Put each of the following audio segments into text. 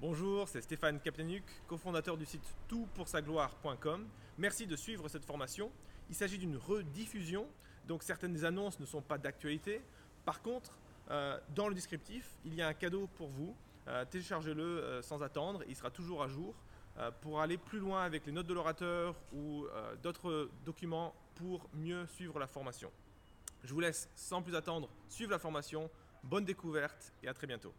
Bonjour, c'est Stéphane Kaplanuk, cofondateur du site toutpoursagloire.com. Merci de suivre cette formation. Il s'agit d'une rediffusion, donc certaines annonces ne sont pas d'actualité. Par contre, euh, dans le descriptif, il y a un cadeau pour vous. Euh, téléchargez-le euh, sans attendre, il sera toujours à jour pour aller plus loin avec les notes de l'orateur ou d'autres documents pour mieux suivre la formation. Je vous laisse sans plus attendre suivre la formation. Bonne découverte et à très bientôt.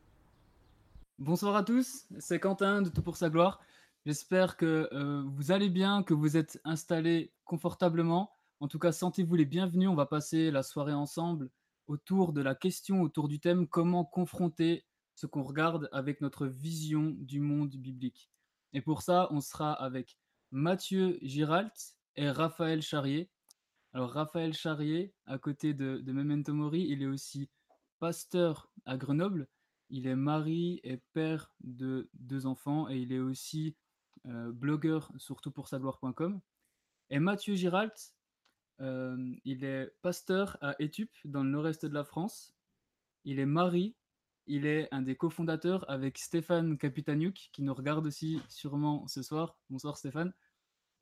Bonsoir à tous, c'est Quentin de Tout pour sa gloire. J'espère que vous allez bien, que vous êtes installés confortablement. En tout cas, sentez-vous les bienvenus. On va passer la soirée ensemble autour de la question, autour du thème comment confronter ce qu'on regarde avec notre vision du monde biblique. Et pour ça, on sera avec Mathieu Giralt et Raphaël Charrier. Alors Raphaël Charrier, à côté de, Memento Mori, il est aussi pasteur à Grenoble. Il est mari et père de deux enfants et il est aussi euh, blogueur surtout pour sagloire.com. Et Mathieu Giralt, euh, il est pasteur à Etup, dans le nord-est de la France. Il est mari. Il est un des cofondateurs avec Stéphane Capitaniuk, qui nous regarde aussi sûrement ce soir. Bonsoir Stéphane.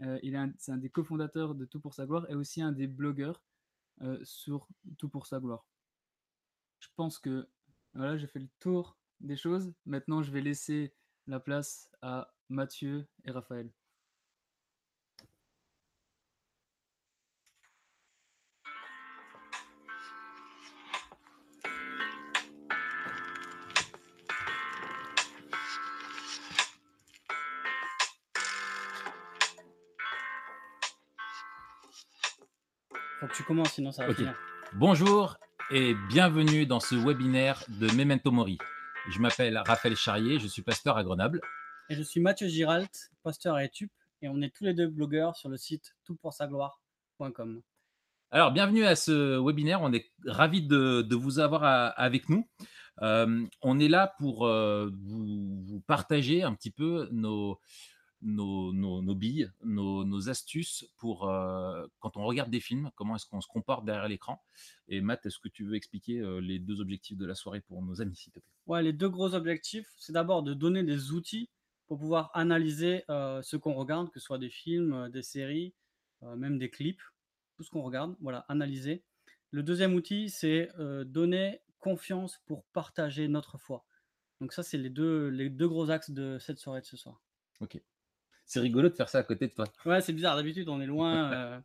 Euh, il est c'est un des cofondateurs de Tout pour sa gloire et aussi un des blogueurs euh, sur Tout pour sa gloire. Je pense que voilà, j'ai fait le tour des choses. Maintenant, je vais laisser la place à Mathieu et Raphaël. Faut que tu commences, sinon ça va finir. Bonjour et bienvenue dans ce webinaire de Memento Mori. Je m'appelle Raphaël Charrier, je suis pasteur à Grenoble. Et je suis Mathieu Giralt, pasteur à Etup, et on est tous les deux blogueurs sur le site toutpoursagloire.com. Alors, bienvenue à ce webinaire. On est ravis de, vous avoir avec nous. Euh, on est là pour euh, vous, partager un petit peu nos, nos, nos, billes, nos, astuces pour euh, quand on regarde des films, comment est-ce qu'on se comporte derrière l'écran? Et Matt, est-ce que tu veux expliquer euh, les deux objectifs de la soirée pour nos amis, s'il te plaît? Ouais, les deux gros objectifs, c'est d'abord de donner des outils pour pouvoir analyser euh, ce qu'on regarde, que ce soit des films, des séries, même des clips, tout ce qu'on regarde, voilà, analyser. Le deuxième outil, c'est donner confiance pour partager notre foi. Donc ça, c'est les deux, les deux gros axes de cette soirée de ce soir. Ok. C'est rigolo de faire ça à côté de toi. Ouais, c'est bizarre. D'habitude, on est loin. Euh.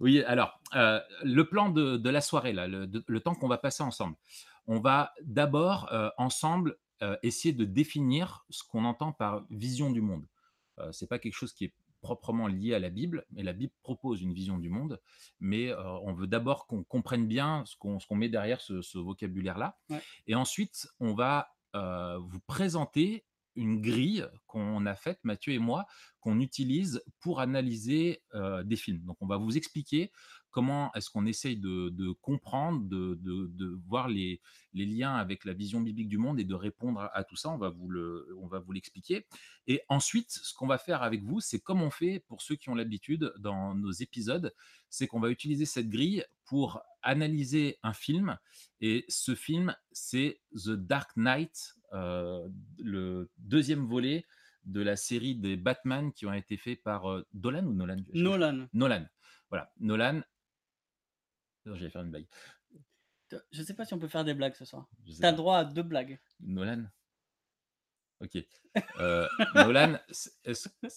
oui, alors, euh, le plan de, la soirée, là, le, temps qu'on va passer ensemble, on va d'abord euh, ensemble essayer de définir ce qu'on entend par vision du monde. c'est pas quelque chose qui est proprement lié à la Bible, mais la Bible propose une vision du monde, mais on veut d'abord qu'on comprenne bien ce qu'on met derrière ce, vocabulaire-là. Et ensuite, on va vous présenter une grille qu'on a faite, Mathieu et moi, qu'on utilise pour analyser des films. Donc, on va vous expliquer comment est-ce qu'on essaye de, comprendre, de, voir les, liens avec la vision biblique du monde et de répondre à, tout ça. On va vous le, on va vous l'expliquer. Et ensuite, ce qu'on va faire avec vous, c'est comme on fait pour ceux qui ont l'habitude dans nos épisodes, c'est qu'on va utiliser cette grille pour analyser un film. Et ce film, c'est The Dark Knight, le deuxième volet de la série des Batman qui ont été faits par Dolan ou Nolan Nolan. Nolan. Voilà, Nolan. J'allais faire une blague. Je sais pas si on peut faire des blagues ce soir. Tu as le droit à deux blagues. Nolan. Ok. Euh, Nolan, ça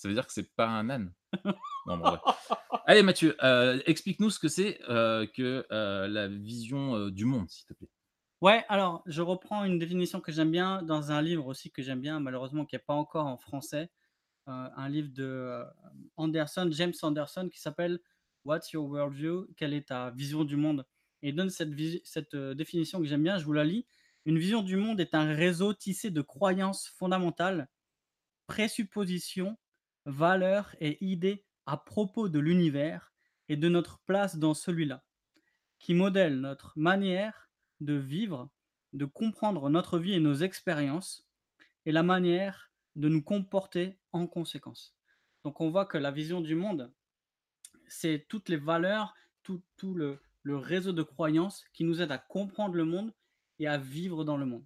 veut dire que c'est pas un âne? Allez Mathieu, euh, explique-nous ce que c'est euh, que la vision du monde, s'il te plaît. Ouais, alors je reprends une définition que j'aime bien dans un livre aussi que j'aime bien, malheureusement qui n'est pas encore en français, un livre de Anderson, James Anderson, qui s'appelle What's Your Worldview? Quelle est ta vision du monde? Et il donne cette, cette définition que j'aime bien, je vous la lis. Une vision du monde est un réseau tissé de croyances fondamentales, présuppositions, valeurs et idées à propos de l'univers et de notre place dans celui-là, qui modèle notre manière de vivre, de comprendre notre vie et nos expériences, et la manière de nous comporter en conséquence. Donc on voit que la vision du monde, c'est toutes les valeurs, tout, le, le réseau de croyances qui nous aide à comprendre le monde et à vivre dans le monde.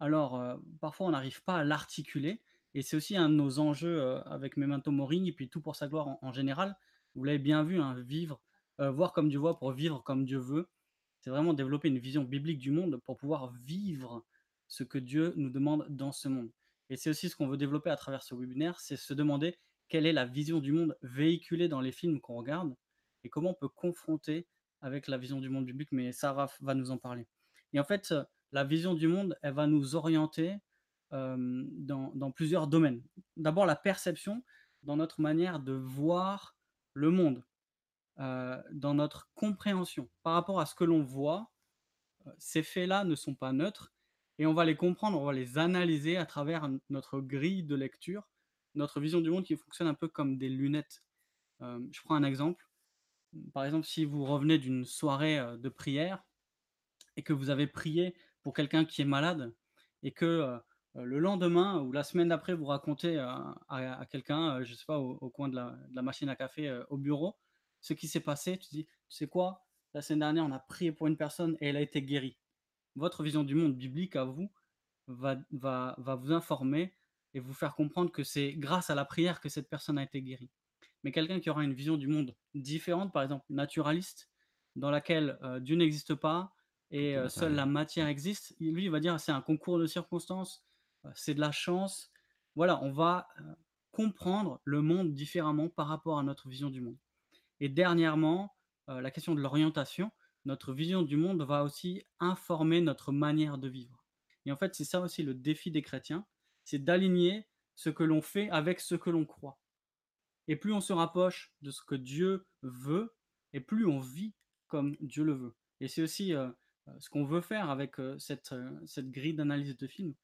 Alors, euh, parfois, on n'arrive pas à l'articuler, Et c'est aussi un de nos enjeux euh, avec Memento Mori et puis tout pour sa gloire en, en général. Vous l'avez bien vu, hein, vivre, euh, voir comme Dieu voit pour vivre comme Dieu veut. C'est vraiment développer une vision biblique du monde pour pouvoir vivre ce que Dieu nous demande dans ce monde. Et c'est aussi ce qu'on veut développer à travers ce webinaire, c'est se demander quelle est la vision du monde véhiculée dans les films qu'on regarde et comment on peut confronter avec la vision du monde biblique, mais Sarah va nous en parler. Et en fait, la vision du monde, elle va nous orienter dans plusieurs domaines. D'abord, la perception dans notre manière de voir le monde, euh, dans notre compréhension par rapport à ce que l'on voit. euh, Ces faits-là ne sont pas neutres et on va les comprendre, on va les analyser à travers notre grille de lecture, notre vision du monde qui fonctionne un peu comme des lunettes. Euh, je prends un exemple. Par exemple, si vous revenez d'une soirée de prière et que vous avez prié pour quelqu'un qui est malade et que le lendemain ou la semaine d'après vous racontez à, quelqu'un, je sais pas, au, coin de la, machine à café au bureau, ce qui s'est passé, tu dis, tu sais quoi, la semaine dernière on a prié pour une personne et elle a été guérie. Votre vision du monde biblique à vous va, va, va vous informer et vous faire comprendre que c'est grâce à la prière que cette personne a été guérie. Mais quelqu'un qui aura une vision du monde différente, par exemple naturaliste, dans laquelle euh, Dieu n'existe pas et euh, seule la matière existe, lui il va dire c'est un concours de circonstances, euh, c'est de la chance. Voilà, on va comprendre le monde différemment par rapport à notre vision du monde. Et dernièrement, euh, la question de l'orientation, notre vision du monde va aussi informer notre manière de vivre. Et en fait, c'est ça aussi le défi des chrétiens, c'est d'aligner ce que l'on fait avec ce que l'on croit. Et plus on se rapproche de ce que Dieu veut, et plus on vit comme Dieu le veut. Et c'est aussi euh, euh, ce qu'on veut faire avec cette grille d'analyse de film,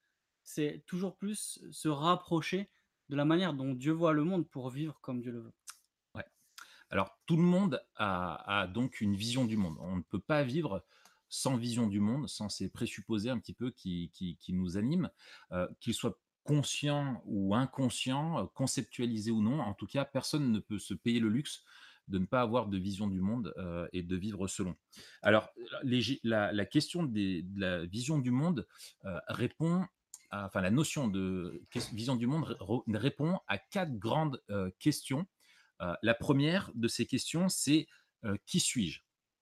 c'est toujours plus se rapprocher de la manière dont Dieu voit le monde pour vivre comme Dieu le veut. Alors, tout le monde a, donc une vision du monde. On ne peut pas vivre sans vision du monde, sans ces présupposés un petit peu qui, nous animent, euh, qu'ils soient conscients ou inconscients, euh, conceptualisés ou non. En tout cas, personne ne peut se payer le luxe de ne pas avoir de vision du monde euh, et de vivre selon. Alors, la, question de la vision du monde répond, à- la notion de vision du monde ré- répond à quatre grandes questions la première de ces questions, c'est euh, qui suis-je?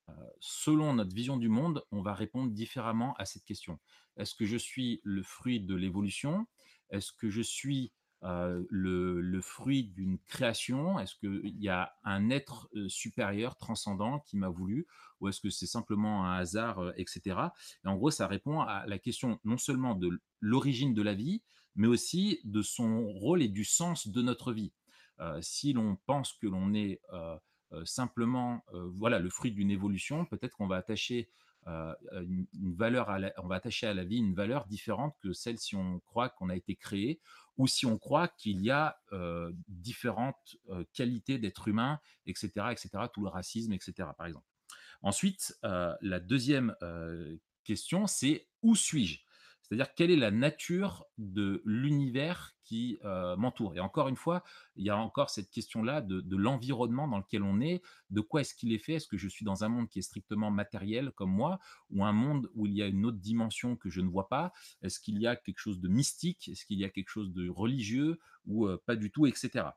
Euh, Selon notre vision du monde, on va répondre différemment à cette question. Est-ce que je suis le fruit de l'évolution? Est-ce que je suis euh, le, fruit d'une création? Est-ce qu'il y a un être euh, supérieur, transcendant, qui m'a voulu? Ou est-ce que c'est simplement un hasard, euh, etc. Et en gros, ça répond à la question non seulement de l'origine de la vie, mais aussi de son rôle et du sens de notre vie. Euh, si l'on pense que l'on est euh, euh, simplement voilà le fruit d'une évolution, peut-être qu'on va attacher une, valeur à la, on va attacher à la vie une valeur différente que celle si on croit qu'on a été créé ou si on croit qu'il y a différentes qualités d'être humain, etc., etc., tout le racisme, etc., par exemple. Ensuite, la deuxième question, c'est où suis-je? C'est-à-dire quelle est la nature de l'univers qui euh, m'entoure? Et encore une fois, il y a encore cette question-là de, l'environnement dans lequel on est, de quoi est-ce qu'il est fait? Est-ce que je suis dans un monde qui est strictement matériel comme moi, ou un monde où il y a une autre dimension que je ne vois pas? Est-ce qu'il y a quelque chose de mystique? Est-ce qu'il y a quelque chose de religieux ou euh, pas du tout, etc.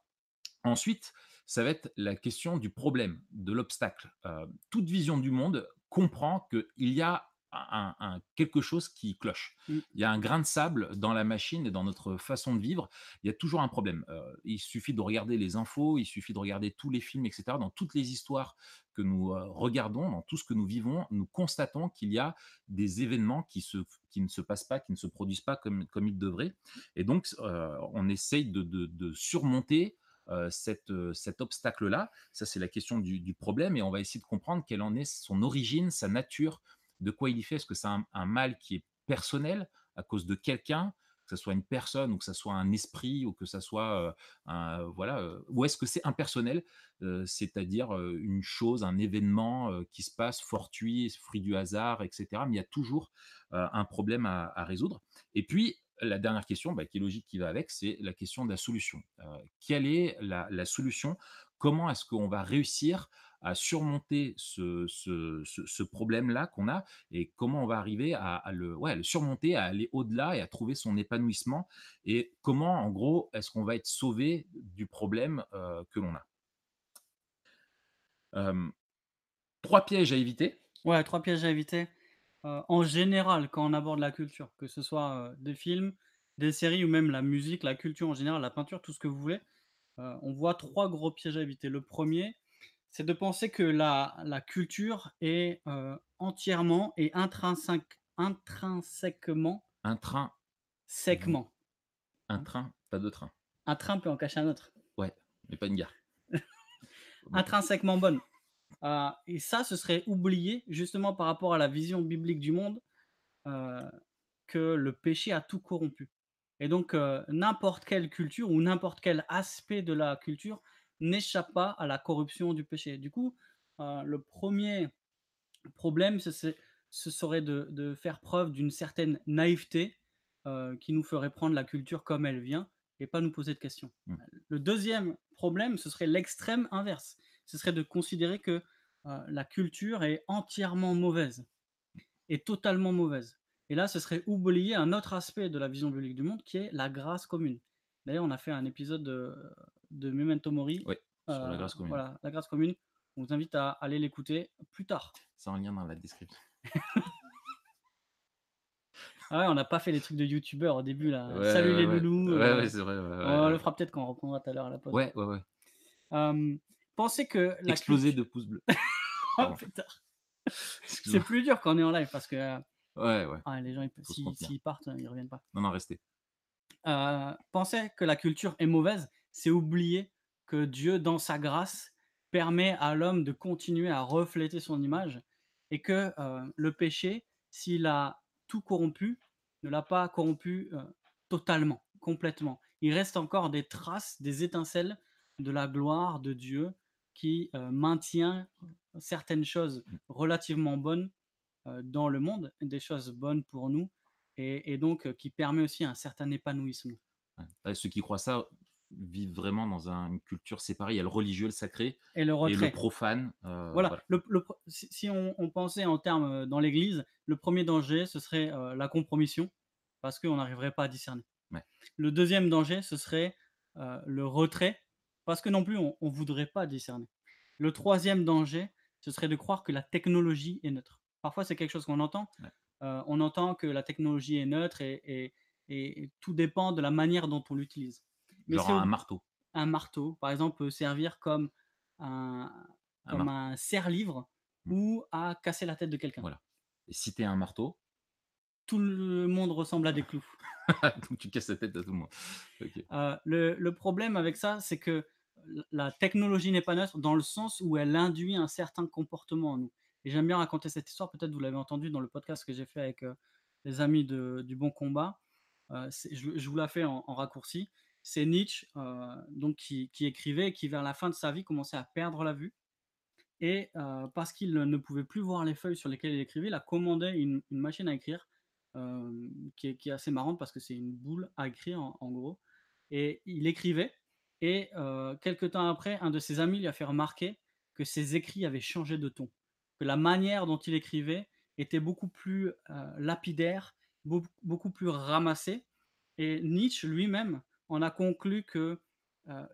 Ensuite, ça va être la question du problème, de l'obstacle. Euh, toute vision du monde comprend qu'il y a un, un- quelque chose qui cloche. Mm. Il y a un grain de sable dans la machine et dans notre façon de vivre. Il y a toujours un problème. Euh, il suffit de regarder les infos, il suffit de regarder tous les films, etc. Dans toutes les histoires que nous euh, regardons, dans tout ce que nous vivons, nous constatons qu'il y a des événements qui, se, qui ne se passent pas, qui ne se produisent pas comme, comme ils devraient. Et donc, euh, on essaye de, de- de surmonter euh, cette, euh, cet obstacle-là. Ça, c'est la question du, du problème. Et on va essayer de comprendre quelle en est son origine, sa nature, de quoi il y fait? Est-ce que c'est un, mal qui est personnel à cause de quelqu'un? Que ce soit une personne ou que ce soit un esprit ou que ce soit euh, un, voilà euh, ou est-ce que c'est impersonnel euh, c'est-à-dire une chose un événement qui se passe fortuit fruit du hasard etc mais il y a toujours un problème à, résoudre et puis la dernière question, bah, qui est logique, qui va avec, c'est la question de la solution. Quelle est la, la solution? Comment est-ce qu'on va réussir à surmonter ce problème-là qu'on a et comment on va arriver à le surmonter, à aller au-delà et à trouver son épanouissement et comment, en gros, est-ce qu'on va être sauvé du problème, heu, que l'on a? 3 pièges à éviter. Ouais, 3 pièges à éviter. Heu, en général, quand on aborde la culture, que ce soit, des films, des séries ou même la musique, la culture en général, la peinture, tout ce que vous voulez, heu, on voit 3 gros pièges à éviter. Le premier, c'est de penser que la la culture est, heu, entièrement et intrinsèque intrinsèquement Un train v sèquement. un train, pas de train. Un train peut en cacher un autre. Ouais, mais pas une gare. Intrinsèquement bonne. Heu et ça, ce serait oublier justement par rapport à la vision biblique du monde, heu, que le péché a tout corrompu et donc heu, n'importe quelle culture ou n'importe quel aspect de la culture n'échappe pas à la corruption du péché. Du coup, heu, le premier problème, ce serait de de faire preuve d'une certaine naïveté, heu, qui nous ferait prendre la culture comme elle vient et pas nous poser de questions. Mmh. Le deuxième problème, ce serait l'extrême inverse. Ce serait de considérer que, heu, la culture est entièrement mauvaise et totalement mauvaise et là, ce serait oublier un autre aspect de la vision biblique du monde qui est la grâce commune. D'ailleurs, on a fait un épisode de Memento Mori, Oui, sur la heu, grâce commune. voilà, la grâce commune. On vous invite à aller l'écouter plus tard. C'est en lien dans la description. Ah ouais, on n'a pas fait les trucs de youtubeurs au début là. Ouais, Salut ouais, les loulous, Ouais, heu, ouais, c'est vrai, on le fera peut-être quand on reprendra tout à l'heure à la pause. Ouais, ouais, ouais. Hem, pensez que la Exploser de pouces bleus. oh putain! C'est plus dur quand on est en live parce que, Ouais, ouais, ah les gens ils s'ils contenir. s'ils partent, ils reviennent pas. Non, non, restez. Heu, penser que la culture est mauvaise, c'est oublier que Dieu, dans sa grâce, permet à l'homme de continuer à refléter son image et que, heu, le péché, s'il a tout corrompu, ne l'a pas corrompu, heu, totalement, complètement. Il reste encore des traces, des étincelles de la gloire de Dieu qui, heu, maintient certaines choses Mmh. relativement bonnes, dans le monde, des choses bonnes pour nous et et donc qui permet aussi un certain épanouissement. Ouais, ceux qui croient ça vivent vraiment dans un une culture séparée. Il y a le religieux, le sacré Et le et le retrait. profane, heu, Voilà, voilà. le le pre si si on on pensait en termes, heu, dans l'église, le 1er danger, ce serait, heu, la compromission, parce qu'on n'arriverait pas à discerner. Ouais. Le 2e danger, ce serait, le retrait, parce que non plus on on voudrait pas discerner. Le 3e danger, ce serait de croire que la technologie est neutre. Parfois, c'est quelque chose qu'on entend, Ouais. on entend que la technologie est neutre et et et tout dépend de la manière dont on l'utilise. Mais Genre un au marteau. un marteau, par exemple, peut servir comme un Un comme mar un serre-livre Mmh. ou à casser la tête de quelqu'un. Voilà et si tu es un marteau? Tout le monde ressemble à des clous. donc tu casses la tête à tout le monde. Heu, le le problème avec ça, c'est que la technologie n'est pas neutre dans le sens où elle induit un certain comportement en nous et j'aime bien raconter cette histoire, peut-être vous l'avez entendue dans le podcast que j'ai fait avec, heu, les amis de du Bon Combat. C'est je je vous la fais en en raccourci. C'est Nietzsche, heu, donc qui écrivait et qui vers la fin de sa vie commençait à perdre la vue. Et heu, parce qu'il ne pouvait plus voir les feuilles sur lesquelles il écrivait, il a commandé une machine à écrire, hem, qui est assez marrante parce que c'est une boule à écrire en gros. Et il écrivait et heu, quelque temps après, un de ses amis lui a fait remarquer que ses écrits avaient changé de ton, que la manière dont il écrivait était beaucoup plus, lapidaire, beauc beaucoup plus ramassée. Et Nietzsche lui-même en a conclu que, heu,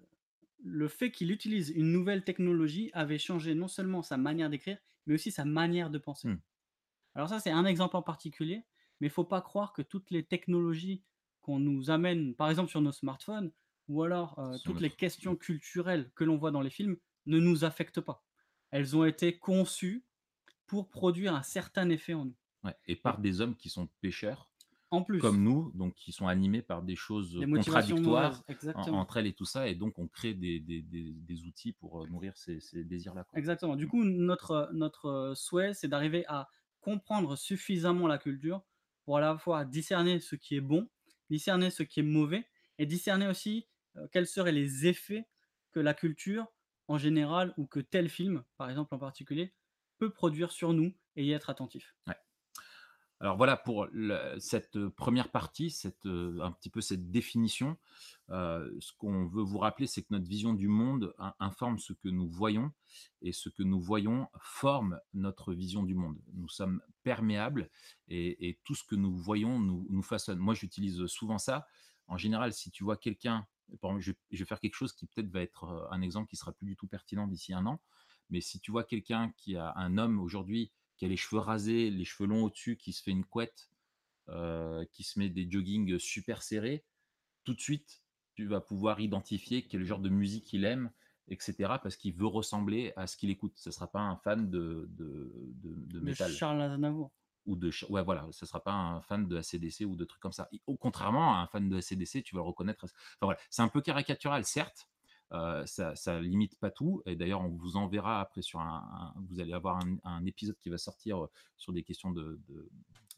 le fait qu'il utilise une nouvelle technologie avait changé non seulement sa manière d'écrire, mais aussi sa manière de penser. Mmh. Alors ça, c'est un exemple en particulier, mais il faut pas croire que toutes les technologies qu'on nous amène, par exemple sur nos smartphones ou alors, Sont toutes les questions culturelles que l'on voit dans les films ne nous affectent pas. Elles ont été conçues pour produire un certain effet en nous. Ouais et Et par des hommes qui sont pécheurs En plus. comme nous, donc qui sont animés par des choses, Des contradictoires en entre elles et tout ça et donc on crée des des des des outils pour, heu, nourrir ces ces désirs-là. Exactement. Du Mmh. coup, notre, heu, souhait, c'est d'arriver à comprendre suffisamment la culture pour à la fois discerner ce qui est bon, discerner ce qui est mauvais et discerner aussi, heu, quels seraient les effets que la culture en général ou que tel film, par exemple en particulier, peut produire sur nous et y être attentif. Ouais. Alors voilà pour cette, heu, 1 partie, cette, heu, un petit peu cette définition. Heu, ce qu'on veut vous rappeler, c'est que notre vision du monde in informe ce que nous voyons et ce que nous voyons forme notre vision du monde. Nous sommes perméables et tout ce que nous voyons nous façonne. Moi, j'utilise souvent ça. En général, si tu vois quelqu'un je vais je vais faire quelque chose qui peut-être va être, un exemple qui sera plus du tout pertinent d'ici un an, mais si tu vois quelqu'un qui a un homme aujourd'hui qui a les cheveux rasés, les cheveux longs au-dessus, qui se fait une couette, heu, qui se met des joggings super serrés, tout de suite, tu vas pouvoir identifier quel genre de musique il aime et cetera, parce qu'il veut ressembler à ce qu'il écoute. Ce sera pas un fan de de de de De métal Charles Aznavour. ou de ouais, voilà, ce sera pas un fan de AC/DC ou de trucs comme ça. Et au contrairement à un fan de AC/DC, tu vas le reconnaître à enfin voilà, c'est un peu caricatural certes, ça ça limite pas tout et d'ailleurs on vous enverra après sur un un vous allez avoir un un épisode qui va sortir, sur des questions de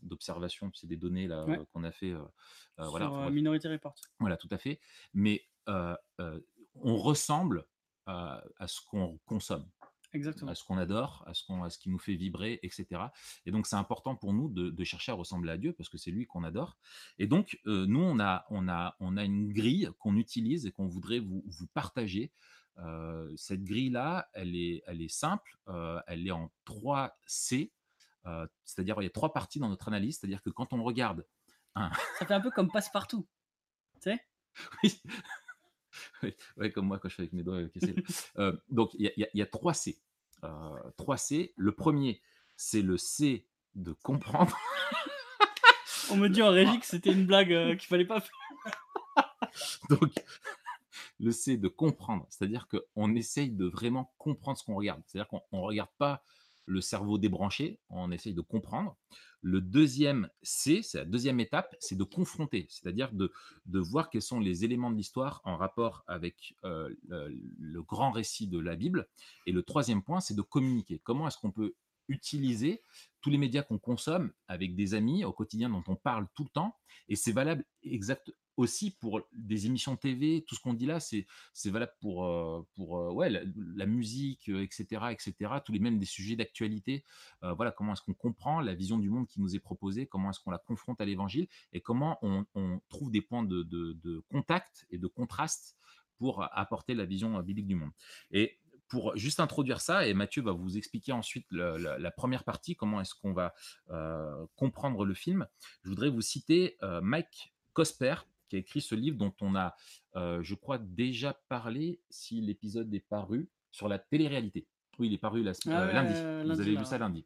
d'observation, sais, des données là, Ouais. qu'on a fait, voilà, Sur, enfin bref. Minority Report. Voilà, tout à fait. Mais, on ressemble à à ce qu'on consomme à ce qu'on adore, à ce qu'on à ce qui nous fait vibrer et cetera et donc c'est important pour nous de de chercher à ressembler à Dieu parce que c'est lui qu'on adore et donc heu, nous on a on a on a une grille qu'on utilise et qu'on voudrait vous vous partager. Heu, cette grille-là, elle est elle est simple, heu, elle est en 3 C, c'est-à-dire il y a 3 parties dans notre analyse. C'est-à-dire que quand on regarde un Ça fait un peu comme Passepartout, tu sais? oui, ouais, comme moi quand je fais avec mes doigts, cassés. Donc il y a y y 3 C, heu, 3 C. Le 1er, c'est le C de comprendre. On me dit en régie que c'était une blague, heu, qu'il fallait pas faire. Donc le C de comprendre, c'est-à-dire qu'on essaye de vraiment comprendre ce qu'on regarde. C'est-à-dire qu'on on regarde pas le cerveau débranché, on essaye de comprendre. Le 2e C, c'est la 2e étape, c'est de confronter, c'est-à-dire de de voir quels sont les éléments de l'histoire en rapport avec, heu, le le grand récit de la Bible et le 3e point, c'est de communiquer. Comment est-ce qu'on peut utiliser tous les médias qu'on consomme avec des amis au quotidien dont on parle tout le temps et c'est valable exact aussi pour des émissions TV, tout ce qu'on dit là, c'est valable pour, heu, pour, heu, ouais, la musique, heu, et cetera, et cetera. Tous les même des sujets d'actualité. Voilà, comment est-ce qu'on comprend la vision du monde qui nous est proposée? Comment est-ce qu'on la confronte à l'Évangile? Et comment on trouve des points de de de contact et de contraste pour apporter la vision, biblique du monde? Et pour juste introduire ça et Matthieu va vous expliquer ensuite le la la 1re partie, comment est-ce qu'on va, heu, comprendre le film. Je voudrais vous citer, heu, Mike Cosper qui a écrit ce livre dont on a, heu, je crois déjà parlé si l'épisode est paru, sur la télé-réalité. Oui, il est paru la Ah ouais, lundi. Vous avez lu ça lundi.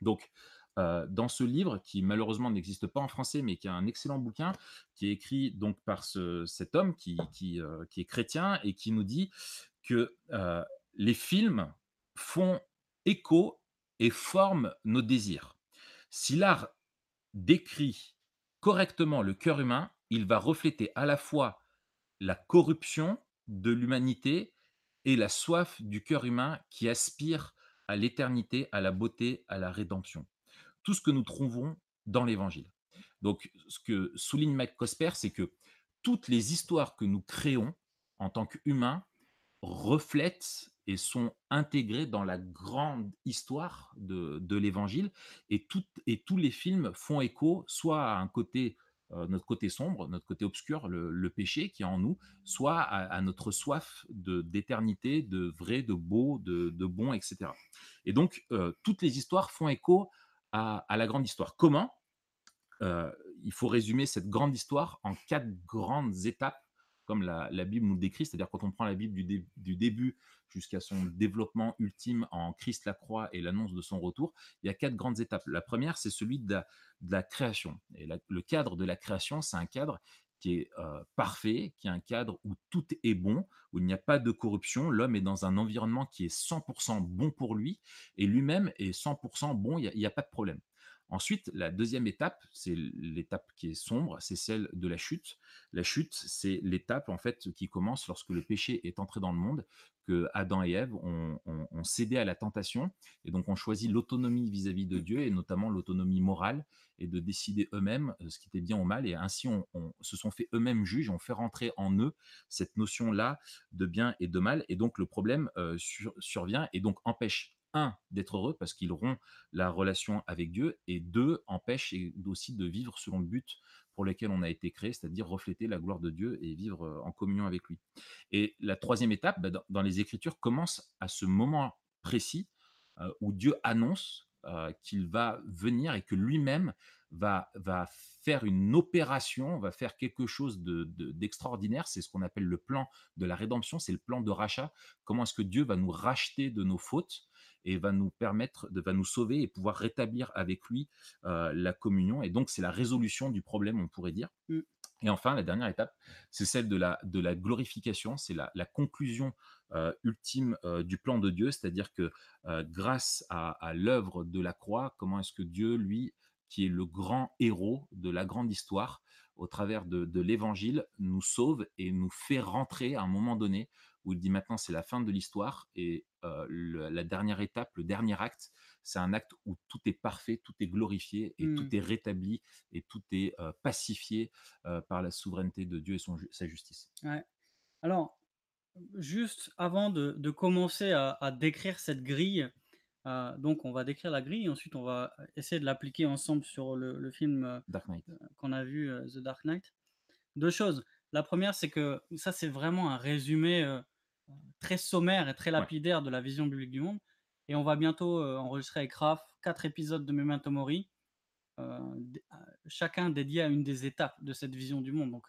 Donc, dans ce livre qui malheureusement n'existe pas en français, mais qui est un excellent bouquin, qui est écrit donc par ce cet homme qui qui, heu, qui est chrétien et qui nous dit que, les films font écho et forment nos désirs. Si l'art décrit correctement le cœur humain, il va refléter à la fois la corruption de l'humanité et la soif du cœur humain qui aspire à l'éternité, à la beauté, à la rédemption. Tout ce que nous trouvons dans l'Évangile. Donc ce que souligne Mike Cosper, c'est que toutes les histoires que nous créons en tant qu'humains reflètent et sont intégrées dans la grande histoire de de l'Évangile et toutes et tous les films font écho soit à un côté, heu, notre côté sombre, notre côté obscur, le péché qui est en nous, soit à notre soif d'éternité, de vrai, de beau, de de bon et cetera. Et donc, heu, toutes les histoires font écho à la grande histoire. Comment? Heu, il faut résumer cette grande histoire en 4 grandes étapes comme la Bible nous le décrit. C'est-à-dire quand on prend la Bible du du début jusqu'à son développement ultime en Christ la croix et l'annonce de son retour, il y a 4 grandes étapes. La 1re, c'est celui de la création et le cadre de la création, c'est un cadre qui est, heu, parfait, qui est un cadre où tout est bon, où il n'y a pas de corruption. L'homme est dans un environnement qui est 100 % bon pour lui et lui-même est 100 % bon, il y a a pas de problème. Ensuite, la 2e étape, c'est l'étape qui est sombre, c'est celle de la chute. La chute, c'est l'étape en fait qui commence lorsque le péché est entré dans le monde, que Adam et Ève ont cédé à la tentation et donc ont choisi l'autonomie vis-à-vis de Dieu et notamment l'autonomie morale et de décider eux-mêmes, heu, ce qui était bien ou mal. Et ainsi ont se sont fait eux-mêmes juges, ont fait rentrer en eux cette notion-là de bien et de mal. Et donc le problème, sur survient et donc empêche un, d'être heureux parce qu'il rompt la relation avec Dieu, et deux, empêche aussi de vivre selon le but pour lequel on a été créé, c'est-à-dire refléter la gloire de Dieu et vivre en communion avec lui. Et la troisième étape, bah, dans, les Écritures, commence à ce moment précis où Dieu annonce qu'il va venir et que lui-même va, faire une opération, va faire quelque chose d'extraordinaire. De, c'est ce qu'on appelle le plan de la rédemption, c'est le plan de rachat. Comment est-ce que Dieu va nous racheter de nos fautes et va nous permettre, de, va nous sauver et pouvoir rétablir avec lui la communion. Et donc, c'est la résolution du problème, on pourrait dire. Mmh. Et enfin, la dernière étape, c'est celle de la, de la glorification, c'est la, conclusion ultime du plan de Dieu, c'est-à-dire que grâce à, à l'œuvre de la croix, comment est-ce que Dieu, lui, qui est le grand héros de la grande histoire, au travers de, l'évangile, nous sauve et nous fait rentrer à un moment donné où il dit maintenant c'est la fin de l'histoire et la dernière étape, le dernier acte, c'est un acte où tout est parfait, tout est glorifié et tout mmh. est rétabli et tout est pacifié par la souveraineté de Dieu et son, sa justice. Alors, juste avant de, commencer à, décrire cette grille, donc on va décrire la grille, ensuite on va essayer de l'appliquer ensemble sur le, film qu'on a vu, The Dark Knight. Deux choses. La première, c'est que ça, c'est vraiment un résumé très sommaire et très lapidaire de la vision biblique du monde. Et on va bientôt enregistrer avec Raph quatre épisodes de Memento Mori, chacun dédié à une des étapes de cette vision du monde. Donc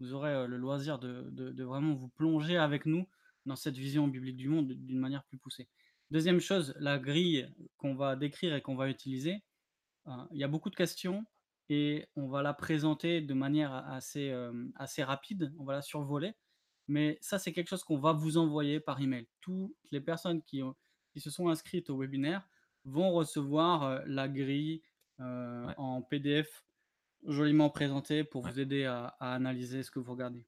vous aurez le loisir de, vraiment vous plonger avec nous dans cette vision biblique du monde d'une manière plus poussée. Deuxième chose, la grille qu'on va décrire et qu'on va utiliser, il y a beaucoup de questions et on va la présenter de manière assez, assez rapide, on va la survoler. Mais ça, c'est quelque chose qu'on va vous envoyer par email. Toutes les personnes qui, qui se sont inscrites au webinaire vont recevoir la grille en PDF joliment présentée pour vous aider à, analyser ce que vous regardez.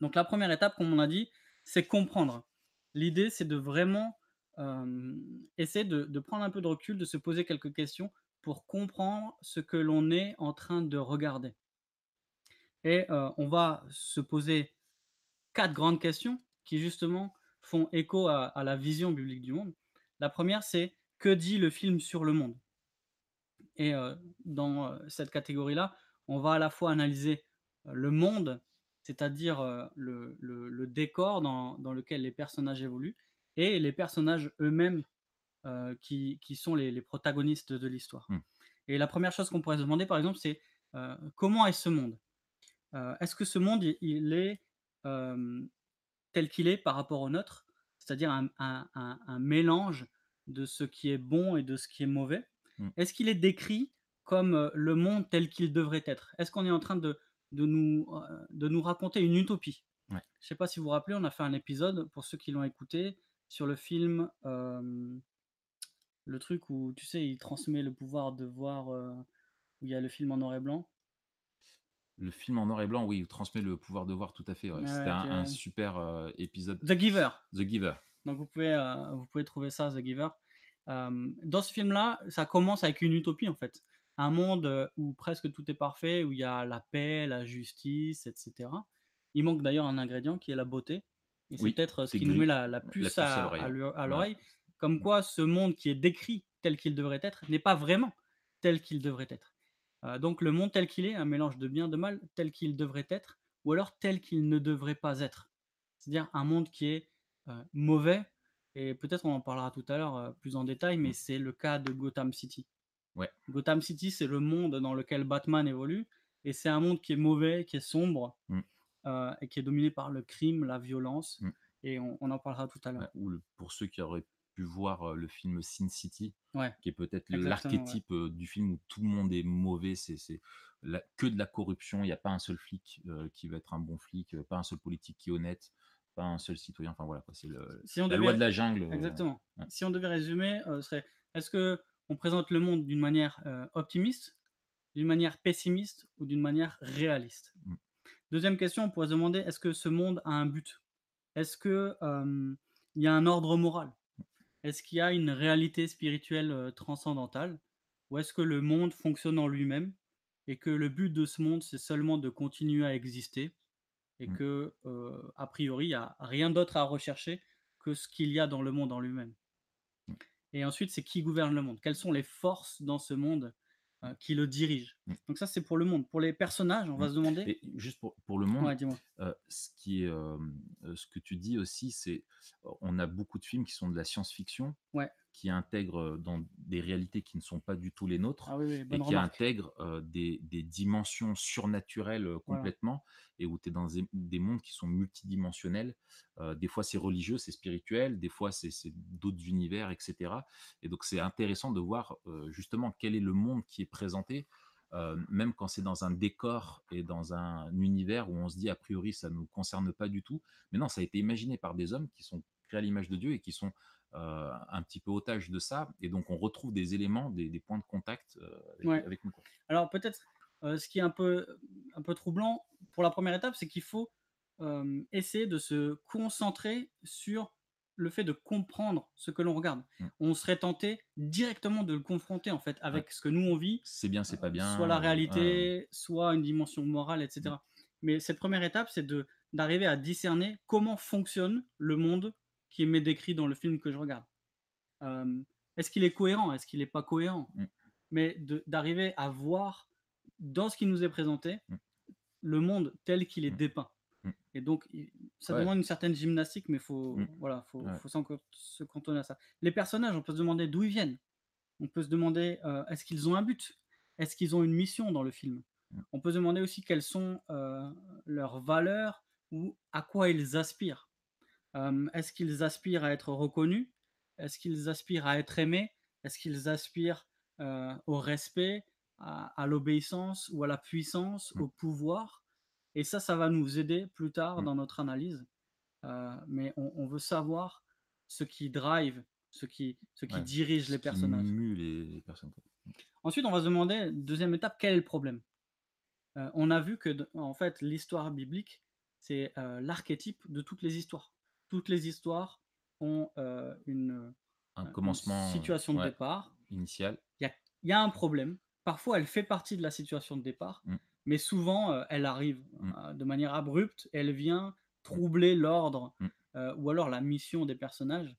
Donc la première étape, comme on a dit, c'est comprendre. L'idée, c'est de vraiment essayer de, de, prendre un peu de recul, de se poser quelques questions pour comprendre ce que l'on est en train de regarder. Et on va se poser quatre grandes questions qui justement font écho à, la vision biblique du monde. La première, c'est que dit le film sur le monde? Et euh, dans euh, cette catégorie-là, on va à la fois analyser euh, le monde, c'est-à-dire le, décor dans, lequel les personnages évoluent, et les personnages eux-mêmes qui, sont les, protagonistes de l'histoire. Mmh. Et la première chose qu'on pourrait se demander, par exemple, c'est comment est ce monde? Est-ce que ce monde, il est tel qu'il est par rapport au nôtre, c'est-à-dire un, mélange de ce qui est bon et de ce qui est mauvais. Mmh. Est-ce qu'il est décrit comme le monde tel qu'il devrait être? Est-ce qu'on est en train de, de, nous, de nous raconter une utopie? Je ne sais pas si vous vous rappelez, on a fait un épisode, pour ceux qui l'ont écouté, sur le film, le truc où, tu sais, il transmet le pouvoir de voir, où il y a le film en noir et blanc. Le film en noir et blanc, oui, transmet le pouvoir de voir tout à fait. C'était un, super euh, épisode. The Giver. The Giver. Donc vous pouvez, euh, vous pouvez trouver ça, The Giver. Euh, dans ce film-là, ça commence avec une utopie en fait. Un monde où presque tout est parfait, où il y a la paix, la justice, etc. Il manque d'ailleurs un ingrédient qui est la beauté. Et c'est peut-être ce qui nous met la, puce, à, l'oreille. Comme quoi, ce monde qui est décrit tel qu'il devrait être n'est pas vraiment tel qu'il devrait être donc le monde tel qu'il est, un mélange de bien, de mal, tel qu'il devrait être, ou alors tel qu'il ne devrait pas être. C'est-à-dire un monde qui est mauvais, et peut-être on en parlera tout à l'heure plus en détail, mais c'est le cas de Gotham City. Ouais. Gotham City, c'est le monde dans lequel Batman évolue, et c'est un monde qui est mauvais, qui est sombre, mmh. et qui est dominé par le crime, la violence, mmh. et on, en parlera tout à l'heure. ou pour ceux qui auraient voir le film Sin City, qui est peut-être l'archétype du film où tout le monde est mauvais, c'est que de la corruption, il n'y a pas un seul flic qui va être un bon flic, pas un seul politique qui est honnête, pas un seul citoyen, enfin voilà, c'est la loi de la jungle. Exactement. Si on devait résumer, serait est-ce que on présente le monde d'une manière optimiste, d'une manière pessimiste ou d'une manière réaliste? Mmh. Deuxième question, on pourrait se demander est-ce que ce monde a un but? Est-ce que il y a un ordre moral? Est-ce qu'il y a une réalité spirituelle transcendantale? Ou est-ce que le monde fonctionne en lui-même et que le but de ce monde, c'est seulement de continuer à exister et mmh. que, a priori, il n'y a rien d'autre à rechercher que ce qu'il y a dans le monde en lui-même? Mmh. Et ensuite, c'est qui gouverne le monde? Quelles sont les forces dans ce monde euh, qui le dirigent Mm. Donc ça, c'est pour le monde. Pour les personnages, on va Mm. se demander. Et juste pour, pour le monde, Ouais, euh, ce, qui est, euh, euh, ce que tu dis aussi, c'est on a beaucoup de films qui sont de la science-fiction, Ouais. Qui intègrent euh, dans des réalités qui ne sont pas du tout les nôtres. Ah oui, oui, et qui remarque. intègrent euh, des, des dimensions surnaturelles euh, Voilà. complètement, et où tu es dans des, des mondes qui sont multidimensionnels. Euh, des fois, c'est religieux, c'est spirituel, des fois, c'est c'est d'autres univers, etc. Et donc, c'est intéressant de voir euh, justement quel est le monde qui est présenté, euh, même quand c'est dans un décor et dans un univers où on se dit, a priori, ça ne nous concerne pas du tout. Mais non, ça a été imaginé par des hommes qui sont créés à l'image de Dieu et qui sont euh, un petit peu otages de ça. Et donc, on retrouve des éléments, des, des points de contact euh, avec, Ouais. avec nous. Alors peut-être euh, ce qui est un peu, un peu troublant pour la première étape, c'est qu'il faut essayer de se concentrer sur le fait de comprendre ce que l'on regarde. Mm. On serait tenté directement de le confronter en fait avec ce que nous on vit, C'est bien, c'est pas bien. soit la réalité, soit une dimension morale, etc. Mais cette première étape, c'est de d'arriver à discerner comment fonctionne le monde qui m'est décrit dans le film que je regarde. Euh, Est-ce qu'il est cohérent? Est-ce qu'il n'est pas cohérent? Mm. Mais d'arriver à voir dans ce qui nous est présenté Mm. le monde tel qu'il est Mm. dépeint. Et donc, ça Ouais. demande une certaine gymnastique, mais il faut, voilà, faut, Ouais. faut se cantonner à ça. Les personnages, on peut se demander d'où ils viennent. On peut se demander, euh, est-ce qu'ils ont un but? Est-ce qu'ils ont une mission dans le film? On peut se demander aussi quelles sont euh, leurs valeurs ou à quoi ils aspirent. Est-ce qu'ils aspirent à être reconnus? Est-ce qu'ils aspirent à être aimés? Est-ce qu'ils aspirent au respect, à, à l'obéissance ou à la puissance, Mm. au pouvoir? Et ça, ça va nous aider plus tard Mm. dans notre analyse. Mais on, on veut savoir ce qui drive, ce qui, ce qui Ouais. dirige les personnages. mue les, les personnes. quoi. Ensuite, on va se demander, deuxième étape, quel est le problème? Euh, On a vu que, en fait, l'histoire biblique, c'est euh, l'archétype de toutes les histoires. Toutes les histoires ont euh, une, Un une commencement situation de ouais, départ. initial. Il y a, il y a un problème. Parfois, elle fait partie de la situation de départ, Mm. mais souvent, euh, elle arrive Mm. euh, de manière abrupte. Elle vient troubler l'ordre Mm. euh, ou alors la mission des personnages.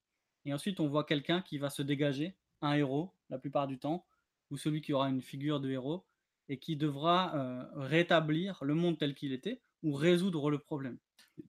Et ensuite, on voit quelqu'un qui va se dégager, un héros, la plupart du temps, ou celui qui aura une figure de héros, et qui devra euh, rétablir le monde tel qu'il était ou résoudre le problème.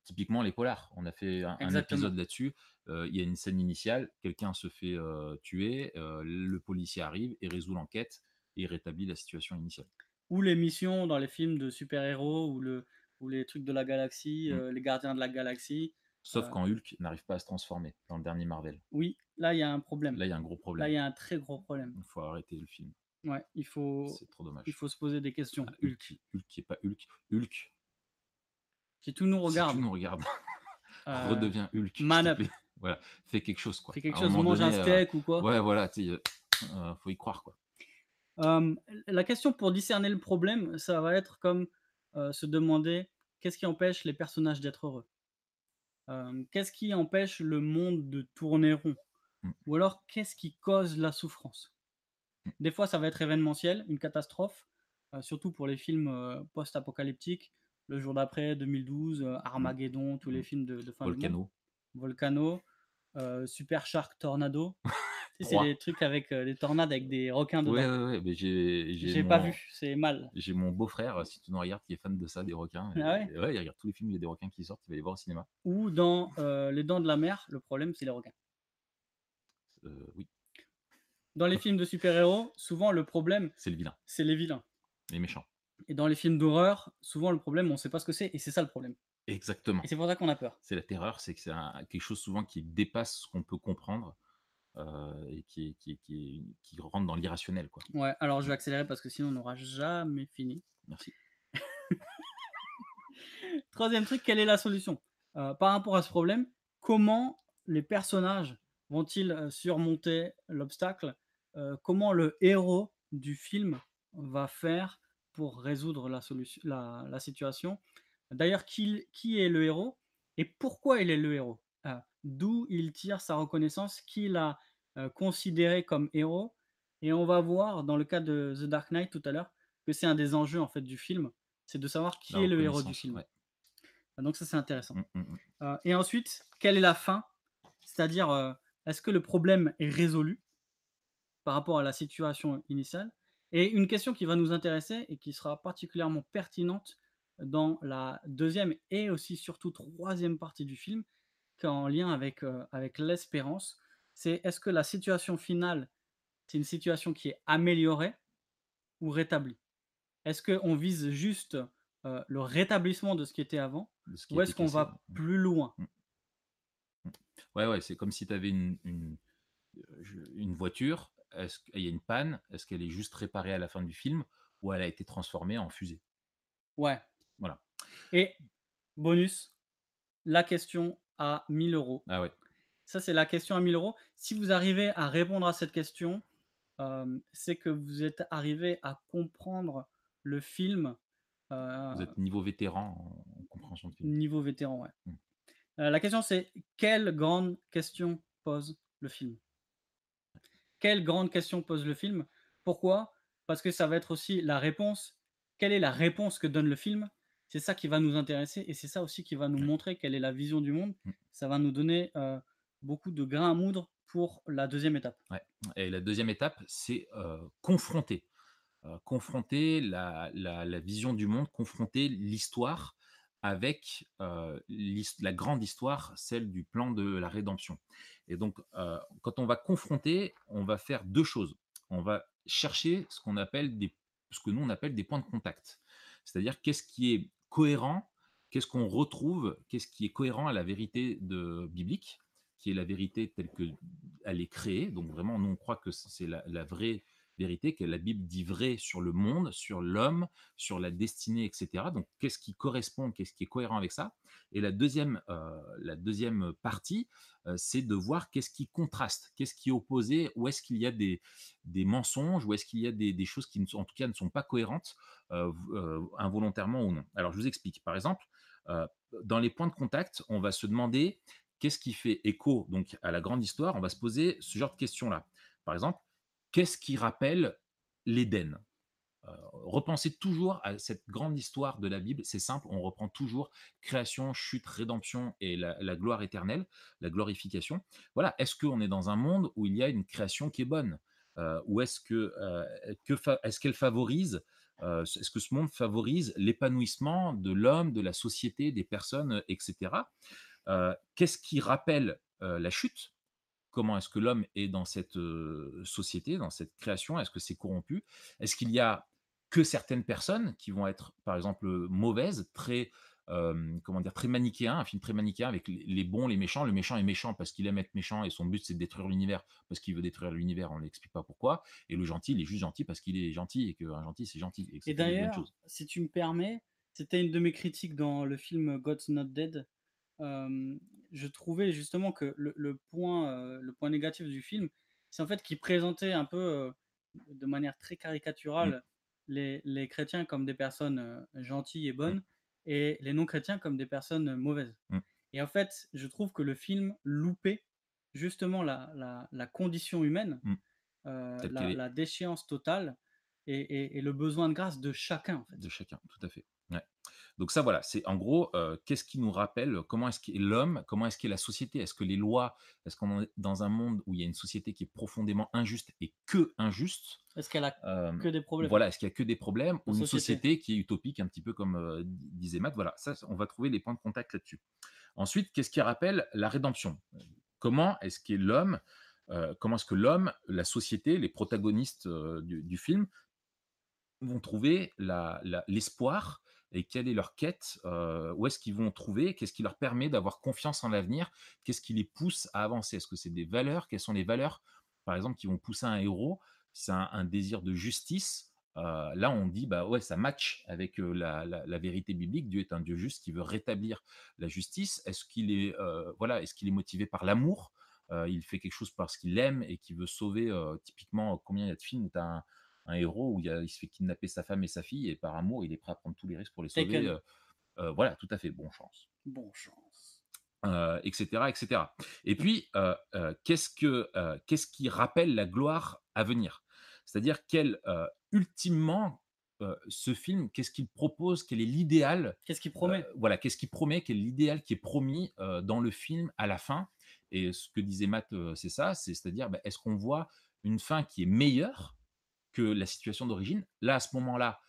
Typiquement, les polars. On a fait un, épisode là-dessus. Euh, Il y a une scène initiale, quelqu'un se fait euh, tuer, euh, le policier arrive et résout l'enquête et rétablit la situation initiale. Ou les missions dans les films de super-héros ou, le, ou les trucs de la galaxie, Mm. les gardiens de la galaxie. Sauf quand Hulk n'arrive pas à se transformer dans le dernier Marvel. Oui, là, il y a un problème. Là, il y a un gros Là, problème. il y a un très gros problème. Il faut arrêter le film. Ouais, il faut, C'est trop dommage. il faut se poser des questions. Ah, Hulk, Hulk qui est pas Hulk. Hulk, Si tout nous si regarde, tu nous regardes, euh, redeviens Hulk. man up. Voilà, fais quelque chose quoi. fais quelque À un chose, mange un donné, euh, steak ou quoi. Ouais, voilà, tu euh, faut y croire quoi. La question pour discerner le problème, ça va être comme se demander qu'est-ce qui empêche les personnages d'être heureux? Qu'est-ce qui empêche le monde de tourner rond? Mm. Ou alors qu'est-ce qui cause la souffrance? Mm. Des fois, ça va être événementiel, une catastrophe, surtout pour les films post-apocalyptiques. Le jour d'après, 2012, euh, Armageddon, tous les Mm. films de, de fin du monde. Volcano. Volcano, euh, Super Shark Tornado. C'est des trucs avec euh, des tornades avec des requins dedans. Ouais, ouais, ouais, mais j'ai mon- pas vu, c'est mal. J'ai mon beau-frère, si tu nous regardes, qui est fan de ça, des requins. Ah ouais et- il regarde tous les films il y a des requins qui sortent, il va les voir au cinéma. Ou dans euh, Les Dents de la Mer, le problème c'est les requins. Euh, oui, Dans les films de super-héros, souvent le problème c'est le vilain, c'est les vilains. les méchants. Et dans les films d'horreur, souvent le problème on sait pas ce que c'est et c'est ça le problème. Exactement. Et c'est pour ça qu'on a peur. C'est la terreur, c'est que c'est quelque chose souvent qui dépasse ce qu'on peut comprendre euh, et qui, rentre dans l'irrationnel. quoi. Ouais, alors je vais accélérer parce que sinon on n'aura jamais fini. Merci. Troisième truc, quelle est la solution? Euh, Par rapport à ce problème, comment les personnages vont-ils euh, surmonter l'obstacle? Euh, Comment le héros du film va faire pour résoudre la, solution, la, la situation D'ailleurs, qui, qui est le héros et pourquoi il est le héros? Euh, D'où il tire sa reconnaissance, qui l'a euh, considéré comme héros Et on va voir dans le cas de The Dark Knight tout à l'heure que c'est un des enjeux en fait du film, c'est de savoir qui est le héros du film. ouais. Donc ça c'est intéressant. Mm, mm, mm. Euh, et ensuite, quelle est la fin? C'est-à-dire, est-ce que le problème est résolu par rapport à la situation initiale? Et une question qui va nous intéresser et qui sera particulièrement pertinente dans la deuxième et aussi surtout troisième partie du film, qui est en lien avec, euh, avec l'espérance, c'est est-ce que la situation finale, c'est une situation qui est améliorée ou rétablie? Est-ce qu'on vise juste euh, le rétablissement de ce qui était avant qui ou est-ce qu'on va plus loin? Mm. Ouais, ouais, c'est comme si tu avais une, une, euh, une voiture, est-ce qu'il y a une panne, est-ce qu'elle est juste réparée à la fin du film ou elle a été transformée en fusée? Ouais. Voilà. Et bonus, la question à 1000 euros. Ah ouais. Ça, c'est la question à 1000 euros. Si vous arrivez à répondre à cette question, euh, c'est que vous êtes arrivé à comprendre le film euh, Vous êtes niveau vétéran en, en compréhension de film. niveau vétéran. Ouais. Mm. Euh, la question, c'est quelle grande question pose le film? Quelle grande question pose le film? Pourquoi? Parce que ça va être aussi la réponse. Quelle est la réponse que donne le film? C'est ça qui va nous intéresser et c'est ça aussi qui va nous montrer quelle est la vision du monde. Mm. Ça va nous donner euh, beaucoup de grains à moudre pour la deuxième étape. Ouais. Et la deuxième étape, c'est euh, confronter. Euh, confronter la, la- la vision du monde, confronter l'histoire avec la grande histoire, celle du plan de la rédemption. Et donc, quand on va confronter, on va faire deux choses. On va chercher ce qu'on appelle des, ce que nous on appelle des points de contact. C'est-à-dire qu'est-ce qui est cohérent, qu'est-ce qu'on retrouve, qu'est-ce qui est cohérent à la vérité de, biblique, qui est la vérité telle qu'elle est créée. Donc vraiment, nous on croit que c'est la vraie vérité, que la Bible dit vrai sur le monde, sur l'homme, sur la destinée, etc. Donc qu'est-ce qui correspond, qu'est-ce qui est cohérent avec ça? Et la deuxième, euh, la deuxième partie, euh, c'est de voir qu'est-ce qui contraste, qu'est-ce qui est opposé, où est-ce qu'il y a des, des mensonges, où est-ce qu'il y a des, des choses qui, ne sont- en tout cas, ne sont pas cohérentes, euh, involontairement ou non. Alors je vous explique. Par exemple, dans les points de contact, on va se demander qu'est-ce qui fait écho donc à la grande histoire. On va se poser ce genre de questions-là. Par exemple, qu'est-ce qui rappelle l'Éden? Euh, repensez toujours à cette grande histoire de la Bible. C'est simple, on reprend toujours création, chute, rédemption et la, gloire éternelle, la glorification. Voilà, est-ce qu'on est dans un monde où il y a une création qui est bonne? Euh, Ou est-ce que, euh, est-ce qu'elle favorise Est-ce que ce monde favorise l'épanouissement de l'homme, de la société, des personnes, etc. Qu'est-ce qui rappelle la chute? Comment est-ce que l'homme est dans cette euh, société, dans cette création? Est-ce que c'est corrompu? Est-ce qu'il y a que certaines personnes qui vont être, par exemple, mauvaises, très, euh, comment dire, très manichéen, un film très manichéen avec les, bons, les méchants? Le méchant est méchant parce qu'il aime être méchant et son but c'est de détruire l'univers parce qu'il veut détruire l'univers, on n'explique pas pourquoi. Et le gentil, il est juste gentil parce qu'il est gentil et qu'un gentil c'est gentil. Et, d'ailleurs, si tu me permets, c'était une de mes critiques dans le film God's Not Dead. Euh, je trouvais justement que le, le point, euh, le point négatif du film, c'est en fait qu'il présentait un peu euh, de manière très caricaturale les, les chrétiens comme des personnes euh, gentilles et bonnes et les non-chrétiens comme des personnes mauvaises. Mm. Et en fait, je trouve que le film loupait justement la, la- la condition humaine, la, déchéance totale et, et- et le besoin de grâce de chacun. En fait. de chacun, tout à fait. Donc ça, voilà, c'est en gros, euh, qu'est-ce qui nous rappelle, comment est-ce qu'est l'homme, comment est-ce qu'est la société, est-ce que les lois, est-ce qu'on est dans un monde où il y a une société qui est profondément injuste et que injuste Est-ce qu'elle a euh, que des problèmes? Voilà, est-ce qu'il y a que des problèmes ou Une une société. qui est utopique, un petit peu comme euh, disait Matt? Voilà, ça, on va trouver les points de contact là-dessus. Ensuite, qu'est-ce qui rappelle la rédemption? Comment est-ce que l'homme, euh, comment est-ce que l'homme, la société, les protagonistes euh, du, du film vont trouver l'espoir et quelle est leur quête euh, Où est-ce qu'ils vont trouver Qu'est-ce qui leur permet d'avoir confiance en l'avenir Qu'est-ce qui les pousse à avancer? Est-ce que c'est des valeurs? Quelles sont les valeurs, par exemple, qui vont pousser un héros? C'est un, désir de justice. Euh, là, on dit, bah ouais, ça match avec euh, la, vérité biblique. Dieu est un Dieu juste qui veut rétablir la justice. Est-ce qu'il est, voilà, est-ce qu'il est motivé par l'amour? Il fait quelque chose parce qu'il aime et qui veut sauver. typiquement, combien il y a de films un héros où il, y a- il se fait kidnapper sa femme et sa fille et par amour, il est prêt à prendre tous les risques pour les sauver. Euh, euh, voilà, tout à fait, bon chance Bon chance. euh, etc., etc. Et puis, qu'est-ce que qu'est-ce qui rappelle la gloire à venir? C'est-à-dire quel ultimement ce film, qu'est-ce qu'il propose Quel est l'idéal Qu'est-ce qu'il promet? Voilà, qu'est-ce qu'il promet Quel est l'idéal qui est promis dans le film à la fin? Et ce que disait Matt, c'est ça, c'est c'est-à-dire, bah, est-ce qu'on voit une fin qui est meilleure que la situation d'origine, là, à ce moment-là,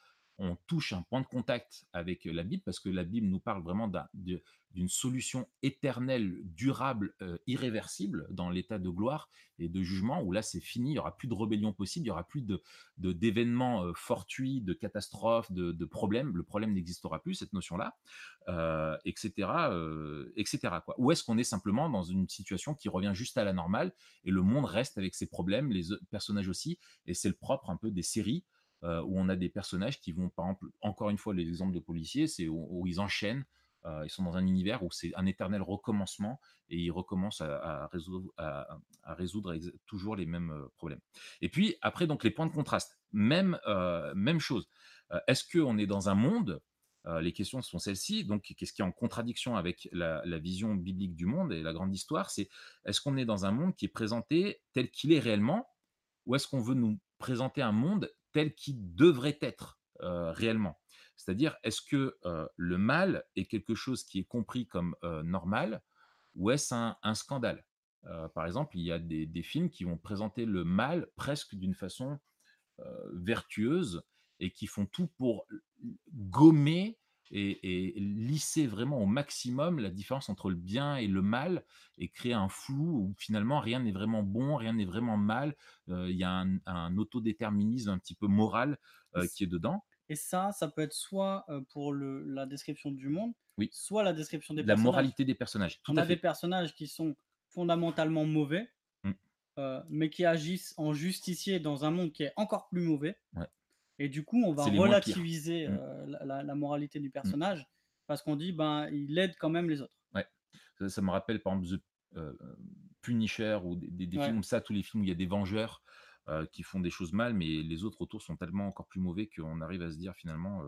on touche un point de contact avec la Bible, parce que la Bible nous parle vraiment d'une solution éternelle, durable, heu, irréversible dans l'état de gloire et de jugement où là, c'est fini, il y aura plus de rébellion possible, il y aura plus de d'événements, heu, fortuits, de catastrophes, de problèmes. Le problème n'existera plus, cette notion-là, heu, et cetera, heu, et cetera, quoi. Ou est-ce qu'on est simplement dans une situation qui revient juste à la normale et le monde reste avec ses problèmes, les personnages aussi et c'est le propre un peu des séries, heu, où on a des personnages qui vont, par exemple, encore une fois, les exemples de policiers, c'est où ils enchaînent, heu, ils sont dans un univers où c'est un éternel recommencement et ils recommencent à résoudre toujours les mêmes, heu, problèmes. Et puis après donc les points de contraste, même, même chose. Est-ce qu'on est dans un monde, les questions sont celles-ci, donc qu'est-ce qui est en contradiction avec la vision biblique du monde et la grande histoire? C'est est-ce qu'on est dans un monde qui est présenté tel qu'il est réellement? Ou est-ce qu'on veut nous présenter un monde tel qu'il devrait être, réellement? C'est-à-dire, est-ce que, le mal est quelque chose qui est compris comme, normal ou est-ce un scandale? Par exemple, il y a des des films qui vont présenter le mal presque d'une façon, vertueuse et qui font tout pour gommer et et lisser vraiment au maximum la différence entre le bien et le mal et créer un flou où finalement rien n'est vraiment bon, rien n'est vraiment mal. Heu, il y a un un autodéterminisme un petit peu moral, c qui est dedans. et ça, ça peut être soit, heu, pour le la description du monde, Oui, soit la description des la personnages. moralité des personnages, tout On a des personnages qui sont fondamentalement mauvais, Mmh, mais qui agissent en justiciers dans un monde qui est encore plus mauvais ouais, et du coup, on va relativiser, Mmh, heu, la moralité du mmh. personnage parce qu'on dit: «Ben, il aide quand même les autres». Ouais, ça ça me rappelle par exemple The heu, Punisher ou des des des films comme ça, tous les films où il y a des vengeurs, heu, qui font des choses mal, mais les autres autour sont tellement encore plus mauvais qu'on arrive à se dire finalement,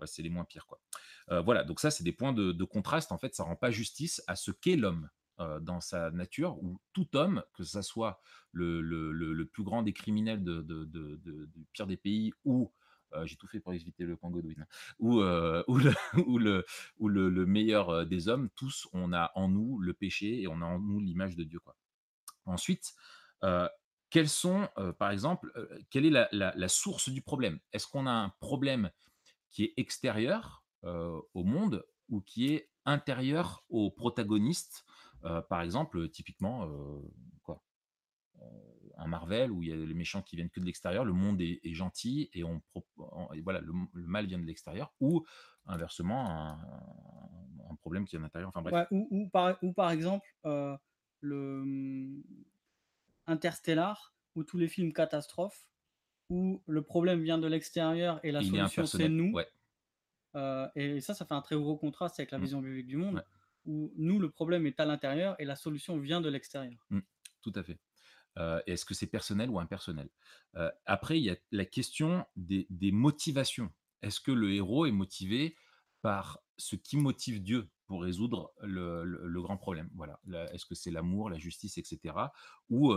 ouais, c'est les moins pires, quoi. Voilà, donc ça, c'est des points de de contraste, en fait, ça rend pas justice à ce qu'est l'homme, heu, dans sa nature où tout homme, que ça soit le plus grand des criminels de de de de du pire des pays ou, heu, j'ai tout fait pour éviter le point Godwin, hein, ou, le meilleur, heu, des hommes, tous, on a en nous le péché et on a en nous l'image de Dieu. Ensuite, quels sont, par exemple, quelle est la la source du problème? Est-ce qu'on a un problème qui est extérieur, au monde ou qui est intérieur aux protagonistes? Heu, par exemple, heu, typiquement, heu, quoi? Un Marvel où il y a les méchants qui viennent que de l'extérieur, le monde est est gentil et on et voilà, le mal vient de l'extérieur ou inversement un un problème qui est à l'intérieur, enfin bref. ouais, ou ou par ou par exemple, le, mmh, Interstellar où tous les films catastrophes, où le problème vient de l'extérieur et la Il solution c'est nous. ouais, et ça, ça fait un très gros contraste avec la mmh, vision biblique du monde, ouais, où nous, le problème est à l'intérieur et la solution vient de l'extérieur. mmh, tout à fait. Heu, est-ce que c'est personnel ou impersonnel? Heu, après, il y a la question des motivations. Est-ce que le héros est motivé par ce qui motive Dieu pour résoudre le grand problème? Voilà. Est-ce que c'est l'amour, la justice et cetera? Ou,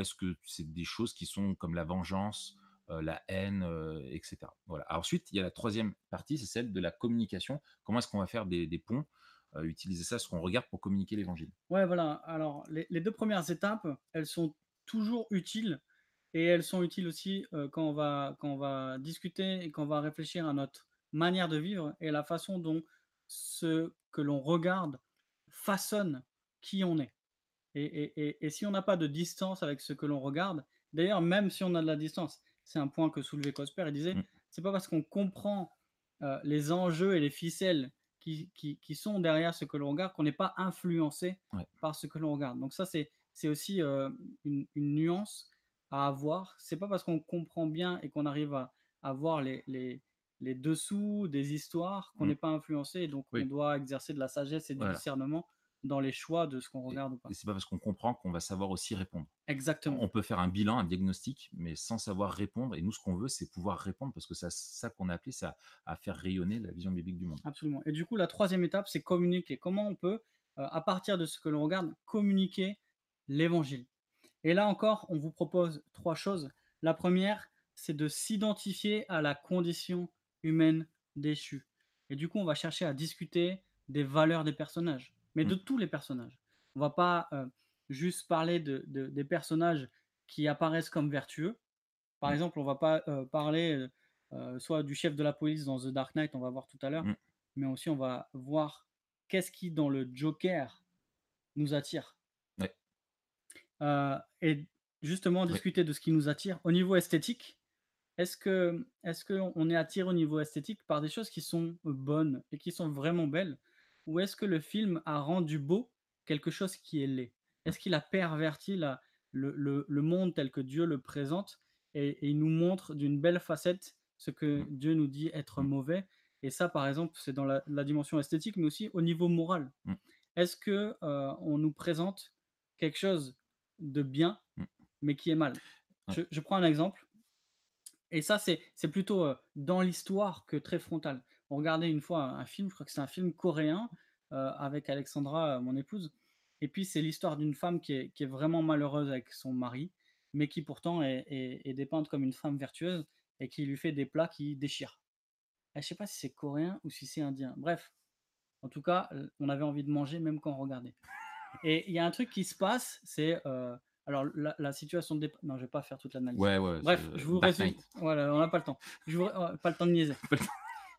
est-ce que c'est des choses qui sont comme la vengeance, la haine, heu et cetera? Voilà. Ensuite, il y a la troisième partie, c'est celle de la communication. Comment est-ce qu'on va faire des ponts? Utiliser ça, ce qu'on regarde pour communiquer l'évangile. Ouais, voilà, alors les les 2 premières étapes, elles sont toujours utiles et elles sont utiles aussi, heu, quand on va quand on va discuter et quand on va réfléchir à notre manière de vivre et la façon dont ce que l'on regarde façonne qui on est. Et et et et si on n'a pas de distance avec ce que l'on regarde, d'ailleurs, même si on a de la distance, c'est un point que soulevait Cosper, il disait: Mmh, «C'est pas parce qu'on comprend, heu, les enjeux et les ficelles qui qui qui sont derrière ce que l'on regarde qu'on n'est pas influencé ouais. par ce que l'on regarde». Donc ça, c'est c'est aussi, heu, une une nuance à avoir. C'est pas parce qu'on comprend bien et qu'on arrive à à voir les les les dessous des histoires qu'on Mmh, n'est pas influencé et donc on doit exercer de la sagesse et du voilà. discernement dans les choix de ce qu'on Et regarde ou et pas. c'est pas parce qu'on comprend qu'on va savoir aussi répondre. Exactement, On peut faire un bilan, un diagnostic, mais sans savoir répondre et nous, ce qu'on veut, c'est pouvoir répondre parce que c'est ça qu'on a appelé, c'est à à faire rayonner la vision biblique du monde. absolument. Et du coup, la troisième étape, c'est communiquer. Comment on peut, euh, à partir de ce que l'on regarde, communiquer l'évangile? Et là encore, on vous propose trois choses. La première, c'est de s'identifier à la condition humaine déchue. Et du coup, on va chercher à discuter des valeurs des personnages, mais Mmh, de tous les personnages. On va pas euh, juste parler de, de- des personnages qui apparaissent comme vertueux. Par Mmh. exemple, on va pas euh, parler euh, soit du chef de la police dans The Dark Knight, on va voir tout à l'heure, Mmh. mais aussi on va voir qu'est-ce qui dans le Joker nous attire. Ouais. Euh, et justement, discuter de ce qui nous attire au niveau esthétique. Est-ce que est-ce qu'on est attiré au niveau esthétique par des choses qui sont bonnes et qui sont vraiment belles, ou est-ce que le film a rendu beau quelque chose qui est laid? Est-ce qu'il a perverti la, le, le- le monde tel que Dieu le présente et, et il nous montre d'une belle facette ce que Mmh. Dieu nous dit être Mmh. mauvais? Et ça, par exemple, c'est dans la, la dimension esthétique, mais aussi au niveau moral. Mmh. Est-ce que euh, on nous présente quelque chose de bien, mais qui est mal? Je, je prends un exemple. Et ça, c'est c'est plutôt euh, dans l'histoire que très frontal. On regardait une fois un, un film, je crois que c'est un film coréen euh, avec Alexandra, euh, mon épouse. Et puis, c'est l'histoire d'une femme qui est, qui est vraiment malheureuse avec son mari, mais qui pourtant est, est- est dépeinte comme une femme vertueuse et qui lui fait des plats qui déchirent. Et je sais pas si c'est coréen ou si c'est indien. Bref, en tout cas, on avait envie de manger même quand on regardait. Et il y a un truc qui se passe, c'est... euh, alors, la, la situation de départ... Non, je vais pas faire toute l'analyse. Ouais, ouais. Bref, je vous résume. Voilà, on n'a pas le temps. Je vous... Pas le temps de niaiser.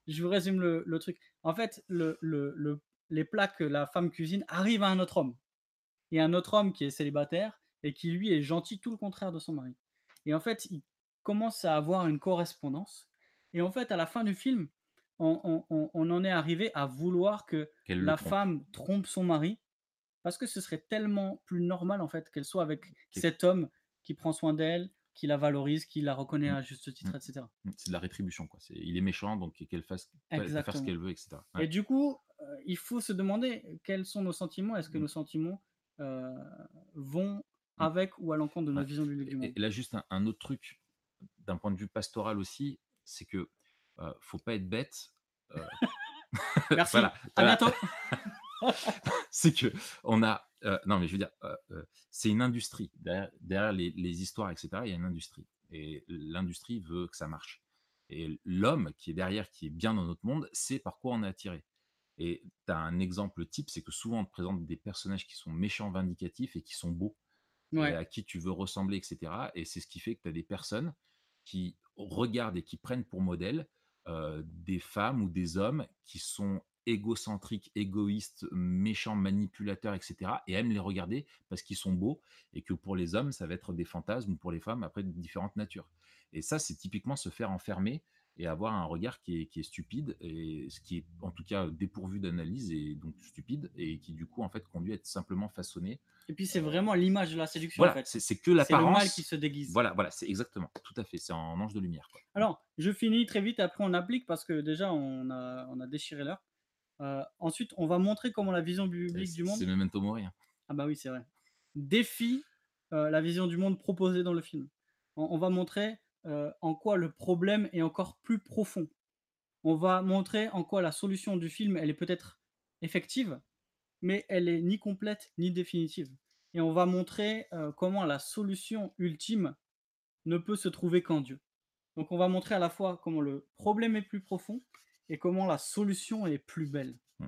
Je vous résume le, le truc. En fait, le, le- le- les plats que la femme cuisine arrivent à un autre homme. Et un autre homme qui est célibataire et qui, lui, est gentil, tout le contraire de son mari. Et en fait, il commence à avoir une correspondance. Et en fait, à la fin du film, on, on- on- on en est arrivé à vouloir que la trompe. femme trompe son mari parce que ce serait tellement plus normal en fait qu'elle soit avec cet homme qui prend soin d'elle, qui la valorise, qui la reconnaît Mm. à juste titre, Mm. etc. Mmh, C'est de la rétribution, quoi. C'est, il est méchant, donc qu'elle fasse, qu'elle fasse ce qu'elle veut, etc. Et Ouais. du coup, euh, il faut se demander quels sont nos sentiments. Est-ce que nos sentiments euh, vont avec ou à l'encontre de Ouais. notre vision du, du Et, monde et là, juste un, un autre truc, d'un point de vue pastoral aussi, c'est que euh, faut pas être bête. euh, Merci. voilà, À voilà. bientôt. c'est que on a euh, non mais je veux dire euh, euh, c'est une industrie. Derrière, derrière les, les histoires etc il y a une industrie. Et l'industrie veut que ça marche. Et l'homme qui est derrière qui est bien dans notre monde c'est par quoi on est attiré. Et tu as un exemple type c'est que souvent on te présente des personnages qui sont méchants vindicatifs et qui sont beaux et à qui tu veux ressembler etc et c'est ce qui fait que tu as des personnes qui regardent et qui prennent pour modèle euh, des femmes ou des hommes qui sont égocentriques, égoïstes, méchants, manipulateurs, etc. Et aiment les regarder parce qu'ils sont beaux et que pour les hommes, ça va être des fantasmes ou pour les femmes, après, de différentes natures. Et ça, c'est typiquement se faire enfermer et avoir un regard qui est, qui est stupide, et ce qui est en tout cas dépourvu d'analyse et donc stupide, et qui du coup, en fait, conduit à être simplement façonné. Et puis c'est vraiment l'image de la séduction Voilà, en fait. c'est c'est que C'est le l'apparence. mal qui se déguise. Voilà, voilà, c'est exactement, tout à fait, c'est en ange de lumière. Quoi. Alors, je finis très vite, après on applique parce que déjà on a, on a déchiré l'heure. Euh, ensuite, on va montrer comment la vision biblique C'est du monde c'est Memento Mori. hein. Ah bah oui, c'est vrai. Défie euh, la vision du monde proposée dans le film. On, on va montrer euh, en quoi le problème est encore plus profond. On va montrer en quoi la solution du film, elle est peut-être effective, mais elle est ni complète ni définitive. Et on va montrer euh, comment la solution ultime ne peut se trouver qu'en Dieu. Donc on va montrer à la fois comment le problème est plus profond et comment la solution est plus belle. Mm.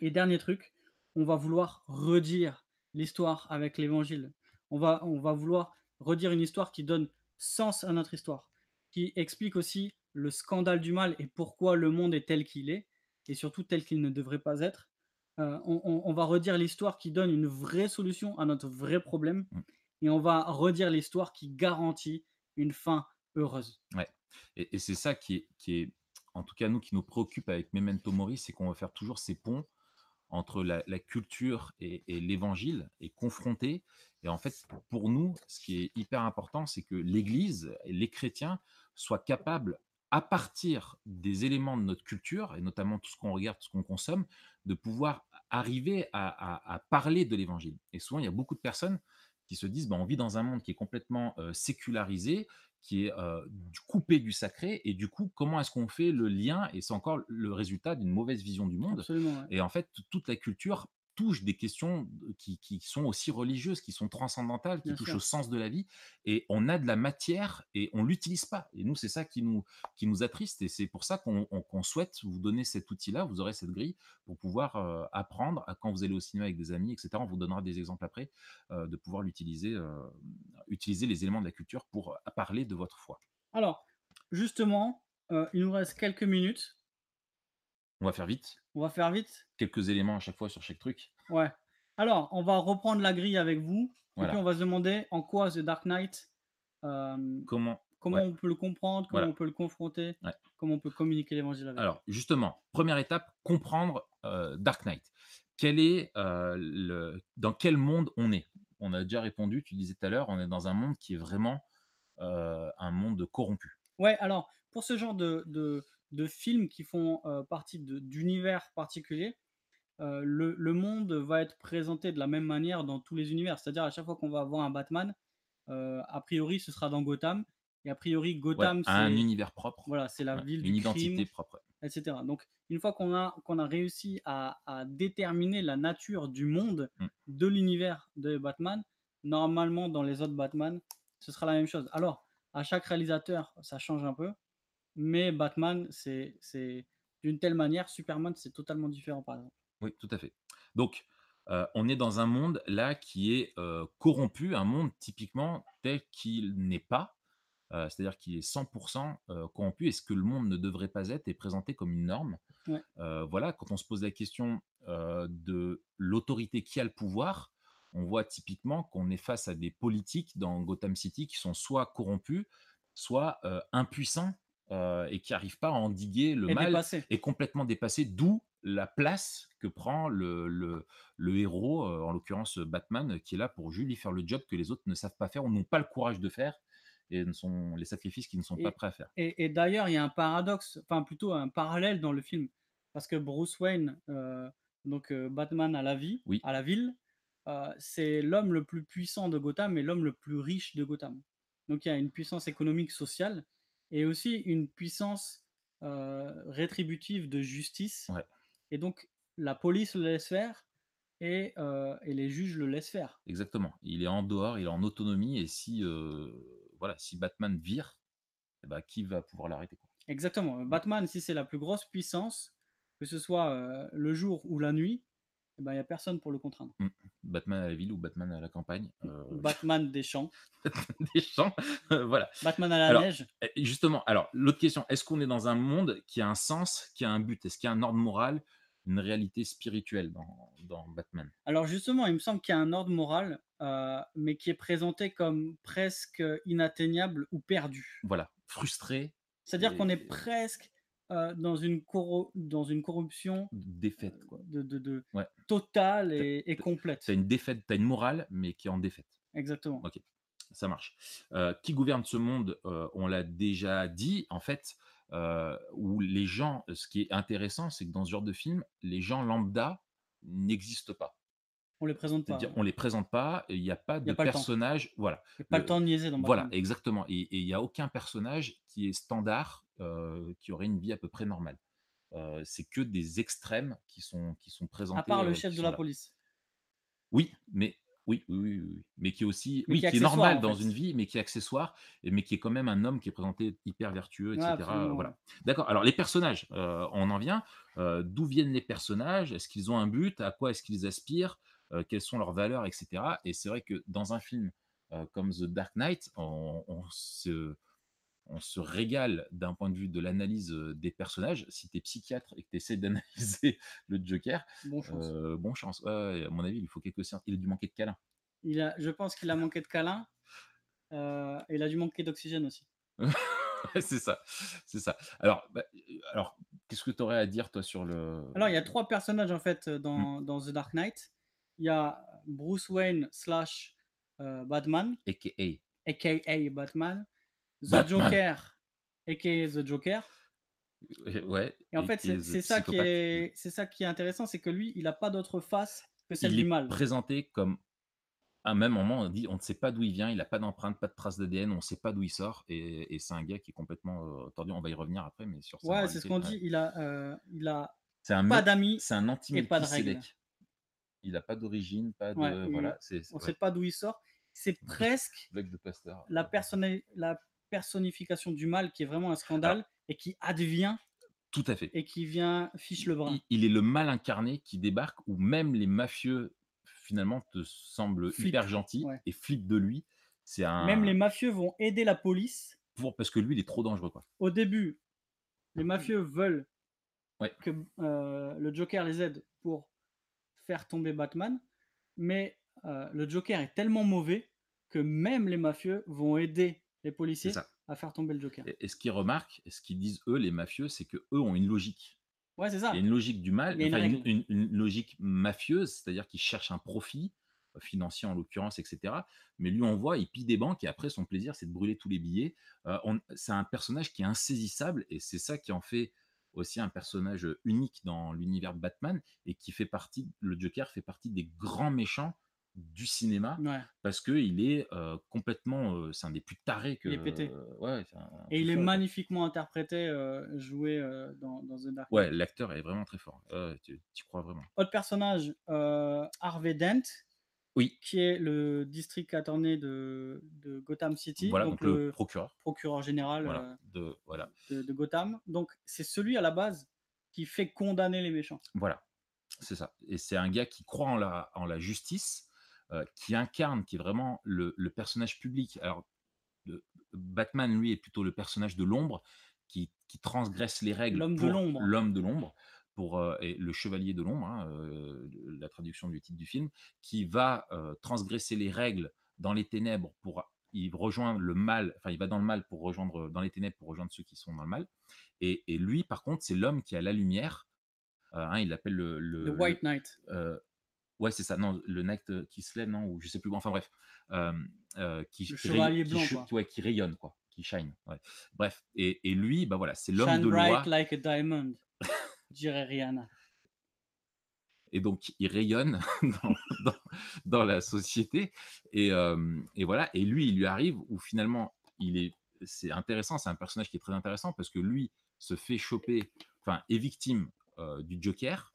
Et dernier truc, on va vouloir redire l'histoire avec l'évangile. On va, on va vouloir redire une histoire qui donne sens à notre histoire, qui explique aussi le scandale du mal et pourquoi le monde est tel qu'il est, et surtout tel qu'il ne devrait pas être. Euh, on, on- on va redire l'histoire qui donne une vraie solution à notre vrai problème, Mm. et on va redire l'histoire qui garantit une fin heureuse. Et, et c'est ça qui est, qui est, en tout cas, nous, qui nous préoccupe avec Memento Mori, c'est qu'on va faire toujours ces ponts entre la, culture et, l'évangile et confronter. Et en fait, pour nous, ce qui est hyper important, c'est que l'Église et les chrétiens soient capables, à partir des éléments de notre culture, et notamment tout ce qu'on regarde, tout ce qu'on consomme, de pouvoir arriver à parler de l'évangile. Et souvent, il y a beaucoup de personnes qui se disent, bah, on vit dans un monde qui est complètement euh, sécularisé, qui est euh, coupé du sacré, et du coup, comment est-ce qu'on fait le lien Et c'est encore le résultat d'une mauvaise vision du monde. Ouais. Et en fait, toute la culture touche des questions qui, qui sont aussi religieuses, qui sont transcendantales, qui Bien touchent sûr. au sens de la vie. Et on a de la matière et on l'utilise pas. Et nous, c'est ça qui nous, qui nous attriste. Et c'est pour ça qu'on on- qu'on souhaite vous donner cet outil-là. Vous aurez cette grille pour pouvoir euh, apprendre à quand vous allez au cinéma avec des amis, etc. On vous donnera des exemples après euh, de pouvoir l'utiliser, euh, utiliser les éléments de la culture pour parler de votre foi. Alors, justement, il nous reste quelques minutes. On va faire vite. On va faire vite. Quelques éléments à chaque fois sur chaque truc. Ouais. Alors, on va reprendre la grille avec vous. Et Voilà. puis, on va se demander en quoi The Dark Knight, euh, Comment comment Ouais. on peut le comprendre, comment Voilà. on peut le confronter, Ouais. comment on peut communiquer l'évangile avec. Alors, justement, première étape, comprendre euh, Dark Knight. Quel est, euh, le, dans quel monde on est? On a déjà répondu, tu disais tout à l'heure, on est dans un monde qui est vraiment un monde corrompu. Ouais, alors, pour ce genre de, de, de films qui font euh, partie d'univers particuliers, euh, le, le monde va être présenté de la même manière dans tous les univers. C'est-à-dire, à chaque fois qu'on va voir un Batman, euh, a priori, ce sera dans Gotham. Et a priori, Ouais, Gotham, à un c'est univers propre, voilà, c'est la ouais, ville une du identité propre. etc. Donc, une fois qu'on a, qu'on a réussi à, à déterminer la nature du monde Mm. de l'univers de Batman, normalement, dans les autres Batman, ce sera la même chose. Alors, à chaque réalisateur, ça change un peu, mais Batman, c'est d'une telle manière, Superman, c'est totalement différent, par exemple. Oui, tout à fait. Donc, euh, on est dans un monde là qui est euh, corrompu, un monde typiquement tel qu'il n'est pas, euh, c'est-à-dire qu'il est 100% euh, corrompu, et ce que le monde ne devrait pas être est présenté comme une norme. Ouais. Voilà, quand on se pose la question de l'autorité qui a le pouvoir, on voit typiquement qu'on est face à des politiques dans Gotham City qui sont soit corrompus, soit impuissants euh, et qui n'arrivent pas à endiguer le Et mal dépassé. est complètement dépassé, d'où la place que prend le, le, le héros, euh, en l'occurrence Batman, qui est là pour lui faire le job que les autres ne savent pas faire ou n'ont pas le courage de faire et ne sont les sacrifices qu'ils ne sont Et- pas prêts à faire. Et, et d'ailleurs, il y a un paradoxe, enfin plutôt un parallèle dans le film, parce que Bruce Wayne, euh, donc euh, Batman à la vie, Oui. à la ville, euh, c'est l'homme le plus puissant de Gotham et l'homme le plus riche de Gotham. Donc il y a une puissance économique, sociale, et aussi une puissance euh, rétributive de justice. Ouais. Et donc la police le laisse faire et, euh, et les juges le laissent faire. Exactement. Il est en dehors, il est en autonomie, et si, euh, voilà, si Batman vire, eh ben, qui va pouvoir l'arrêter Exactement. Batman, si c'est la plus grosse puissance, que ce soit le jour ou la nuit, eh ben, il n'y a personne pour le contraindre. Batman à la ville ou Batman à la campagne euh, Batman des champs, des champs, voilà. Batman à la Alors, neige. Et justement, alors, l'autre question, est-ce qu'on est dans un monde qui a un sens, qui a un but? Est-ce qu'il y a un ordre moral, une réalité spirituelle dans, dans Batman? Alors justement, il me semble qu'il y a un ordre moral, euh, mais qui est présenté comme presque inatteignable ou perdu. Voilà, frustré, C'est-à-dire qu'on est presque euh, dans, une dans une corruption défaite. Quoi. de, de- de- Ouais. totale et, et T'as- complète. Tu as une défaite, tu as une morale, mais qui est en défaite. Exactement. Ok, ça marche. Euh, qui gouverne ce monde Euh, On l'a déjà dit, en fait, euh, où les gens, ce qui est intéressant, c'est que dans ce genre de film, les gens lambda n'existent pas. On les présente pas. C'est-à-dire, on les présente pas, il n'y a pas de a pas personnage. Voilà. Il n'y a pas le- le temps de niaiser dans Voilà, exactement. Et il n'y a aucun personnage qui est standard, euh, qui aurait une vie à peu près normale. Euh, c'est que des extrêmes qui sont, qui sont présentés. À part euh, le qui chef de la là. police. Oui, mais oui, oui, mais qui est aussi, Mais oui, qui est qui est accessoire, normal en dans une vie, mais qui est accessoire, mais qui est quand même un homme qui est présenté hyper vertueux, etc. voilà. D'accord. Alors les personnages, euh, on en vient. Euh, D'où viennent les personnages? Est-ce qu'ils ont un but? À quoi est-ce qu'ils aspirent? Euh, Quelles sont leurs valeurs, etc. Et c'est vrai que dans un film euh, comme The Dark Knight, on, on se on se régale d'un point de vue de l'analyse des personnages. Si tu es psychiatre et que tu essaies d'analyser le Joker, Bon chance. euh, bon chance. Ouais, à mon avis, il faut quelques séances. Il a dû manquer de câlins. Il a, je pense qu'il a manqué de câlin. euh, et il a dû manquer d'oxygène aussi. C'est ça, c'est ça. Alors, bah, euh, alors qu'est-ce que tu aurais à dire toi sur le Alors, il y a trois personnages en fait dans, Mmh. dans The Dark Knight. Il y a Bruce Wayne slash euh, Batman, AKA aka Batman, The Batman. Joker, aka The Joker. Ouais. Et en fait, c'est ça qui est, c'est ça qui est intéressant, c'est que lui, il n'a pas d'autre face que celle Il du est mal. présenté comme à un même moment, on dit on ne sait pas d'où il vient, il n'a pas d'empreinte, pas de trace d'ADN, on ne sait pas d'où il sort, et, et c'est un gars qui est complètement euh, tordu. On va y revenir après, mais sur Ouais, c'est ce qu'on dit. Il a, euh, il a C'est un pas d'amis. c'est un et pas de règles. il n'a pas d'origine, pas de. Ouais, il- voilà. On ne ouais, sait pas d'où il sort. C'est presque de pasteur. la, personna- la personnification du mal qui est vraiment un scandale et qui advient Tout à fait. et qui vient fiche le brin. Il, il est le mal incarné qui débarque où même les mafieux finalement te semblent Flippent, hyper gentils ouais. et flippent de lui. C'est un. Même les mafieux vont aider la police. pour- parce que lui, il est trop dangereux, quoi. Au début, les mafieux veulent Ouais. que euh, le Joker les aide pour faire tomber Batman, mais euh, le Joker est tellement mauvais que même les mafieux vont aider les policiers à faire tomber le Joker. Et, et ce qu'ils remarquent, et ce qu'ils disent eux, les mafieux, c'est que eux ont une logique. Ouais, c'est ça. Il y a une logique du mal, enfin, une, règle. une- une logique mafieuse, c'est-à-dire qu'ils cherchent un profit euh, financier en l'occurrence, etc. Mais lui, on voit, il pille des banques et après, son plaisir, c'est de brûler tous les billets. Euh, c'est un personnage qui est insaisissable et c'est ça qui en fait aussi un personnage unique dans l'univers de Batman et qui fait partie, le Joker fait partie des grands méchants du cinéma Ouais. parce que il est euh, complètement, euh, c'est un des plus tarés que. Il est pété. euh, ouais, c'est un- un Et il est quoi. magnifiquement interprété, euh, joué dans, dans The Dark. Ouais, l'acteur est vraiment très fort. Tu, tu crois vraiment. Autre personnage, Harvey Dent, Oui. qui est le district attorney de, de Gotham City, Voilà, donc, donc, le le procureur. procureur général Voilà, de, voilà, de, de Gotham. Donc c'est celui à la base qui fait condamner les méchants. voilà, c'est ça. Et c'est un gars qui croit en la, en la justice, qui incarne, qui est vraiment le, le personnage public. Alors, Batman, lui, est plutôt le personnage de l'ombre, qui, qui transgresse les règles. L'homme de l'ombre. L'homme de l'ombre, pour euh, et le chevalier de l'ombre, hein, euh, la traduction du titre du film, qui va euh, transgresser les règles dans les ténèbres pour il rejoint le mal, enfin il va dans le mal pour rejoindre dans les ténèbres pour rejoindre ceux qui sont dans le mal. Et, et lui, par contre, c'est l'homme qui a la lumière. Euh, hein, il l'appelle le, le, Le White Knight. Ouais, c'est ça. Non, le Knight euh, qui se lève, non, ou je sais plus. Enfin bref, euh, qui, qui qui blanc, quoi. ouais, qui rayonne, quoi, qui shine. ouais. Bref, et, et lui, bah voilà, c'est l'homme de bright loi, like a diamond, dirait Rihanna. et donc il rayonne dans, dans- dans la société. Et, euh, et voilà, et lui, il lui arrive où finalement, il est, c'est intéressant, c'est un personnage qui est très intéressant parce que lui se fait choper, enfin, est victime euh, du Joker.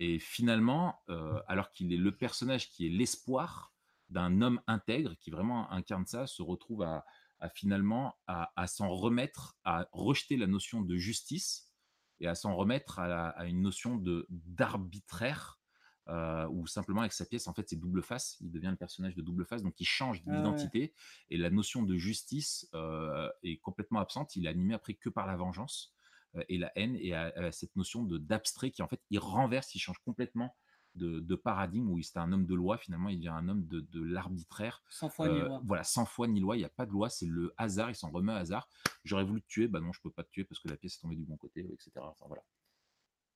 Et finalement, euh, alors qu'il est le personnage qui est l'espoir d'un homme intègre, qui vraiment incarne ça, se retrouve à, à finalement à, à s'en remettre, à rejeter la notion de justice et à s'en remettre à, la- à une notion de d'arbitraire, euh, ou simplement avec sa pièce, en fait, c'est double face. Il devient le personnage de double face, donc il change Ah ouais. d'identité. Et la notion de justice euh, est complètement absente. Il est animé après que par la vengeance et la haine et à, à cette notion d'abstrait qui en fait il renverse, il change complètement de, de paradigme où il était un homme de loi finalement il devient un homme de, de l'arbitraire. Sans foi ni Euh, loi. voilà, sans foi ni loi, il n'y a pas de loi, c'est le hasard, il s'en remet au hasard. J'aurais voulu te tuer, bah non, je peux pas te tuer parce que la pièce est tombée du bon côté, etc. Enfin, voilà.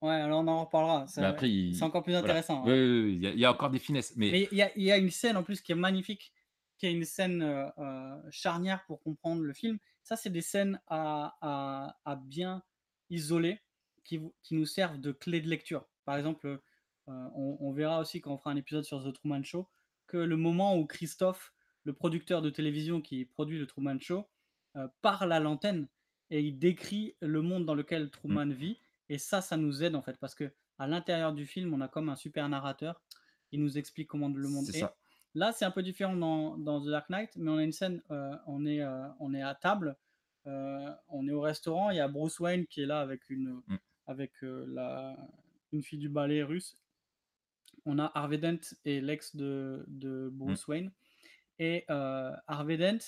Ouais, alors on en reparlera. il- C'est encore plus intéressant. Oui, hein. oui, oui, il y, a- il y a encore des finesses, mais, il y, a- il y a une scène en plus qui est magnifique, qui est une scène euh, euh, charnière pour comprendre le film. Ça, c'est des scènes à, à- à bien isoler qui, nous servent de clé de lecture. Par exemple, euh, on, on verra aussi quand on fera un épisode sur The Truman Show que le moment où Christophe, le producteur de télévision qui produit le Truman Show, euh, parle à l'antenne et il décrit le monde dans lequel Truman vit. Et ça, ça nous aide en fait parce que à l'intérieur du film, on a comme un super narrateur qui nous explique comment le monde est. Là, c'est un peu différent dans, dans The Dark Knight, mais on a une scène, euh, on, est, euh, on est à table, on est au restaurant, il y a Bruce Wayne qui est là avec une, Mm. avec, euh, la, une fille du ballet russe. On a Harvey Dent et l'ex de, de Bruce Wayne. Et euh, Harvey Dent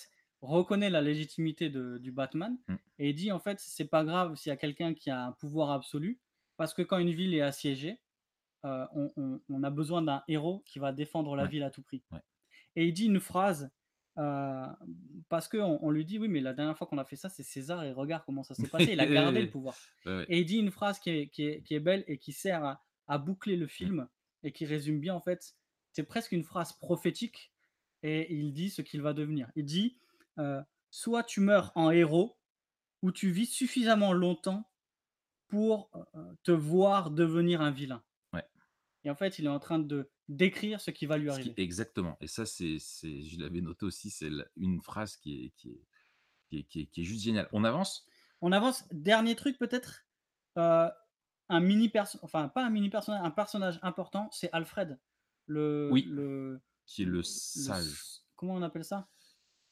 reconnaît la légitimité de- du Batman Mm. et dit en fait, c'est pas grave s'il y a quelqu'un qui a un pouvoir absolu, parce que quand une ville est assiégée, euh, on, on- on a besoin d'un héros qui va défendre la Ouais. ville à tout prix. Ouais. Et il dit une phrase, euh, parce qu'on on lui dit, oui, mais la dernière fois qu'on a fait ça, c'est César, et regarde comment ça s'est passé, il a gardé le pouvoir. Ouais. Et il dit une phrase qui est, qui est, qui est belle et qui sert à, à boucler le film et qui résume bien, en fait, c'est presque une phrase prophétique, et il dit ce qu'il va devenir. Il dit, euh, soit tu meurs en héros, ou tu vis suffisamment longtemps pour euh, te voir devenir un vilain. Et en fait, il est en train de décrire ce qui va lui qui- arriver. exactement. Et ça, c'est, c'est, je l'avais noté aussi, c'est une phrase qui est, qui est, qui est, qui est- qui est juste géniale. On avance? On avance. Dernier truc, peut-être, euh, un mini personnage, enfin, pas un mini personnage, un personnage important, c'est Alfred. le, Oui. le, Qui est le sage, comment on appelle ça?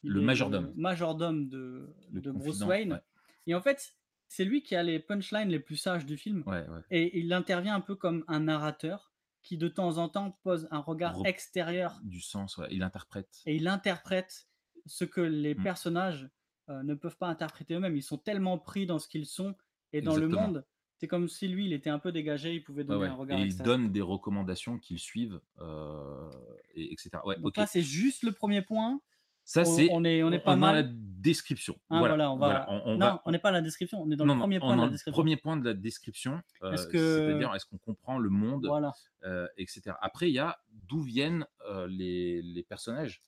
Il le majordome, le majordome de, de Bruce. Wayne. Ouais, Et en fait, c'est lui qui a les punchlines les plus sages du film. ouais, ouais. Et il intervient un peu comme un narrateur qui, de temps en temps, pose un regard Rep- extérieur Du sens, ouais. Il interprète. et il interprète ce que les Mm. personnages euh, ne peuvent pas interpréter eux-mêmes. Ils sont tellement pris dans ce qu'ils sont et dans le monde. C'est comme si lui, il était un peu dégagé, il pouvait donner ouais. un regard Et il donne des recommandations qu'ils suivent, euh, et, etc. Ouais, Donc là, c'est juste le premier point. Ça, c'est. on est, on est pas on a la mal. description. Hein, Voilà, voilà, on va. voilà. On, on non, va. on n'est pas à la description, on est dans Non, le premier point de la description. premier point de la description, Est-ce euh, que. c'est-à-dire est-ce qu'on comprend le monde, Voilà. euh, etc. Après, il y a d'où viennent euh, les, les personnages.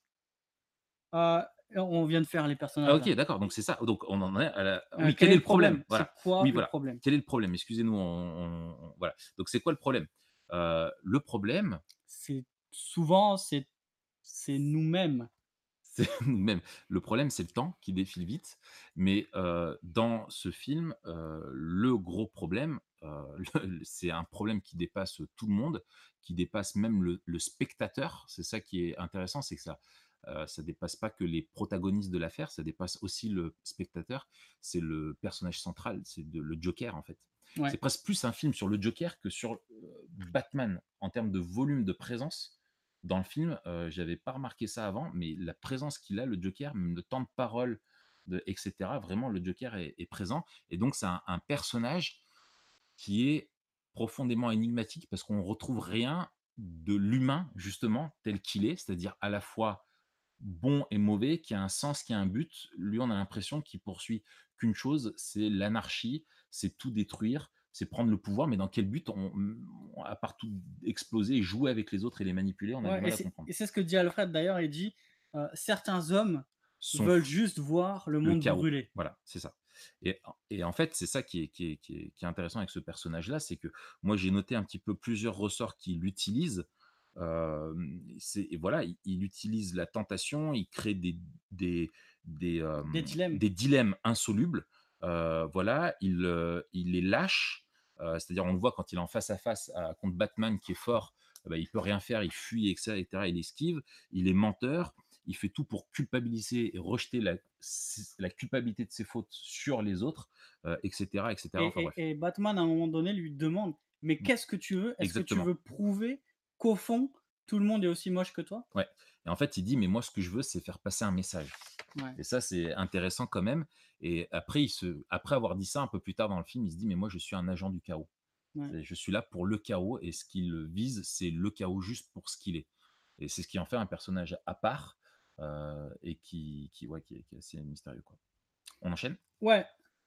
Euh, on vient de faire les Ah, personnages ok, là. d'accord. Donc c'est ça. Donc on en est à la. Euh, Oui, quel est le problème? C'est Voilà. quoi Oui, le problème? Quel est le problème? Excusez-nous. on- Voilà. Donc c'est quoi le problème? Euh, Le problème, C'est souvent, c'est c'est nous-mêmes. Le problème, c'est le temps qui défile vite. Mais euh, dans ce film, euh, le gros problème, euh, c'est un problème qui dépasse tout le monde, qui dépasse même le, le spectateur. C'est ça qui est intéressant, c'est que ça, ça dépasse pas que les protagonistes de l'affaire, ça dépasse aussi le spectateur. C'est le personnage central, c'est le Joker en fait. Ouais. C'est presque plus un film sur le Joker que sur Batman en termes de volume de présence dans le film. Euh, J'avais pas remarqué ça avant, mais la présence qu'il a, le Joker, même le temps de parole, de, etc. Vraiment, le Joker est, présent. Et donc, c'est un, un personnage qui est profondément énigmatique parce qu'on retrouve rien de l'humain, justement, tel qu'il est, c'est-à-dire à la fois bon et mauvais, qui a un sens, qui a un but. Lui, on a l'impression qu'il poursuit qu'une chose, c'est l'anarchie, c'est tout détruire, c'est prendre le pouvoir, mais dans quel but on, on- à part tout exploser jouer avec les autres et les manipuler, on a Ouais, du et mal à c'est comprendre. et c'est ce que dit Alfred d'ailleurs. Il dit euh, certains hommes veulent juste voir le le monde chaos. brûler. Voilà, c'est ça. Et, et en fait, c'est ça qui est, qui, est, qui, est, qui est intéressant avec ce personnage-là, c'est que moi, j'ai noté un petit peu plusieurs ressorts qu'il utilise. Euh, et voilà, il, il utilise la tentation, il crée des, des, des, euh, Des dilemmes. dilemmes insolubles. Euh, voilà, il, il les lâche. Euh, C'est-à-dire, on le voit quand il est en face à face à- contre Batman qui est fort, eh ben, il peut rien faire, il fuit, etc., etc., il esquive, il est menteur, il fait tout pour culpabiliser et rejeter la, la culpabilité de ses fautes sur les autres, euh, etc., etc. Et, Enfin et- bref. et Batman, à un moment donné, lui demande Mais qu'est-ce que tu veux? Est-ce que tu veux prouver qu'au fond, tout le monde est aussi moche que toi? Ouais. Et en fait, il dit, mais moi, ce que je veux, c'est faire passer un message. Ouais. Et ça, c'est intéressant quand même. Et après, il se, après avoir dit ça un peu plus tard dans le film, il se dit, mais moi, je suis un agent du chaos. Ouais. Je suis là pour le chaos. Et ce qu'il vise, c'est le chaos juste pour ce qu'il est. Et c'est ce qui en fait un personnage à part euh, et qui, qui, ouais, qui, est, qui est assez mystérieux. Quoi. On enchaîne? Ouais.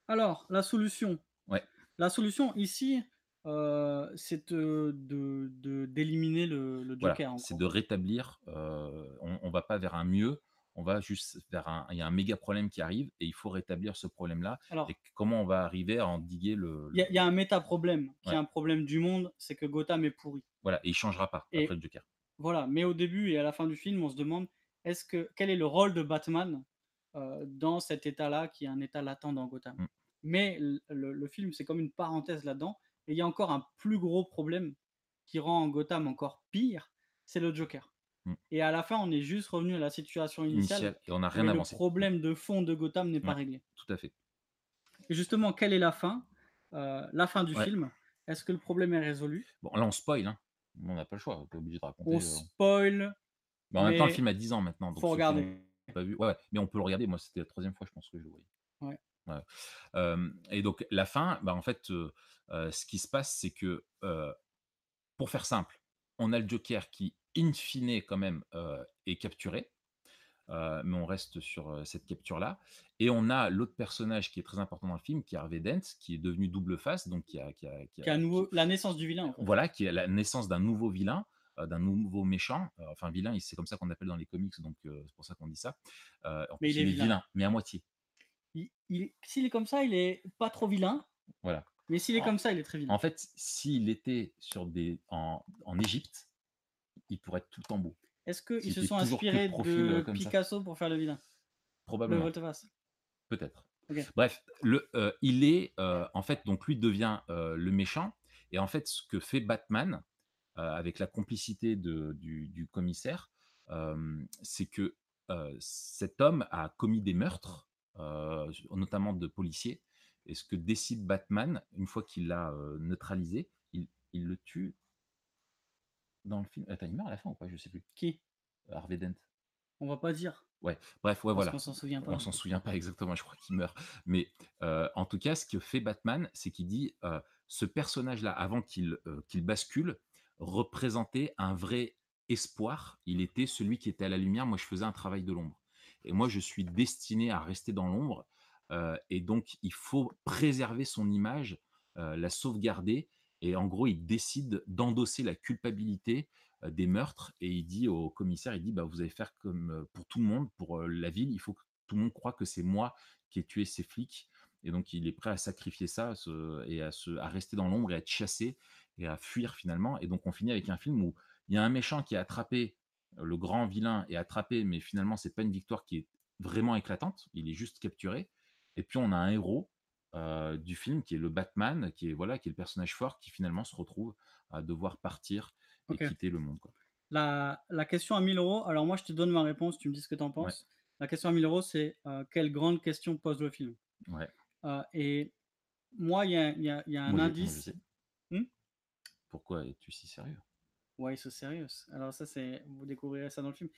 Alors, la solution. Ouais. La solution ici, euh, c'est de- d'éliminer le, le Voilà, Joker. en c'est gros. de rétablir. euh, on, on va pas vers un mieux, on va juste vers un. Il y a un méga problème qui arrive et il faut rétablir ce problème-là. Alors, Et comment on va arriver à endiguer le. il y, a- il y a un méta-problème qui Ouais. est un problème du monde, c'est que Gotham est pourri. Voilà, et il changera pas Et- après le Joker. Voilà, mais au début et à la fin du film, on se demande est-ce que quel est le rôle de Batman euh, dans cet état-là, qui est un état latent dans Gotham? Mm. Mais le, le- le film, c'est comme une parenthèse là-dedans. Et il y a encore un plus gros problème qui rend Gotham encore pire, c'est le Joker. Mm. Et à la fin, on est juste revenu à la situation initiale. Initial, et on n'a rien mais le avancé. problème de fond de Gotham n'est pas réglé. Tout à fait. Et justement, quelle est la fin Euh, La fin du Ouais. film? Est-ce que le problème est résolu? Bon, là, on spoil. Hein. On n'a pas le choix. On est obligé de raconter. On euh. spoil. En même temps, le film a 10 ans maintenant. Donc faut regarder. Pas vu. Ouais, ouais, mais on peut le regarder. Moi, c'était la troisième fois, je pense que je le voyais. Ouais. Euh, et donc, la fin, bah, en fait, euh, ce qui se passe, c'est que, pour faire simple, on a le Joker qui, in fine, quand même, est capturé. Euh, mais on reste sur euh, cette capture-là. Et on a l'autre personnage qui est très important dans le film, qui est Harvey Dent, qui est devenu double face, donc qui a, qui a- qui a- Qui est à qui- nouveau la naissance du vilain. en fait. voilà, qui est la naissance d'un nouveau vilain, euh, d'un nouveau méchant. Enfin, vilain, il- c'est comme ça qu'on appelle dans les comics, donc c'est pour ça qu'on dit ça. Mais plus, il est vilain. mais à moitié. Il- il- S'il est comme ça, il est pas trop vilain. Voilà. Mais s'il est En- comme ça, il est très vilain. En fait, s'il était sur des, en, en Égypte, il pourrait être tout le temps beau. Est-ce qu'ils se sont inspirés de euh, ça. Picasso pour faire le vilain? Le Probablement. volte-face Peut-être. Bref, le, euh, il est euh, en fait donc lui devient euh, le méchant et en fait ce que fait Batman, avec la complicité de du du commissaire, c'est que, cet homme a commis des meurtres, notamment de policiers et ce que décide Batman, une fois qu'il l'a, neutralisé, il il le tue dans le film. Attends, il meurt à la fin ou pas? Je sais plus. Qui? Harvey Dent. On va pas dire. Ouais, bref, ouais, Parce voilà. qu'on s'en souvient pas. On s'en souvient pas exactement, je crois qu'il meurt. Mais, en tout cas, ce que fait Batman, c'est qu'il dit, «Ce personnage-là, avant qu'il, qu'il bascule, représentait un vrai espoir. Il était celui qui était à la lumière, moi je faisais un travail de l'ombre et moi je suis destiné à rester dans l'ombre, et donc il faut préserver son image, heu, la sauvegarder» et en gros, il décide d'endosser la culpabilité, heu, des meurtres. Et il dit au commissaire, il dit: «Bah, vous allez faire comme, pour tout le monde, pour, la ville, il faut que tout le monde croit que c'est moi qui ai tué ces flics» et donc il est prêt à sacrifier ça, et à se à rester dans l'ombre et à être chassé et à fuir finalement. Et donc on finit avec un film où il y a un méchant qui est attrapé, le grand vilain est attrapé, mais finalement c'est pas une victoire qui est vraiment éclatante, il est juste capturé et puis on a un héros, du film qui est le Batman, qui est voilà, qui est le personnage fort qui finalement se retrouve à devoir partir et quitter le monde, quoi. La la question à 1000 €, alors moi je te donne ma réponse, tu me dis ce que tu en Ouais. penses. La question à 1000 €, c'est, heu, quelle grande question pose le film? Ouais. Et moi, il y a il y a il y a un Moi, indice? Pourquoi es-tu si sérieux? Why so serious? Alors ça, c'est vous découvrirez ça dans le film.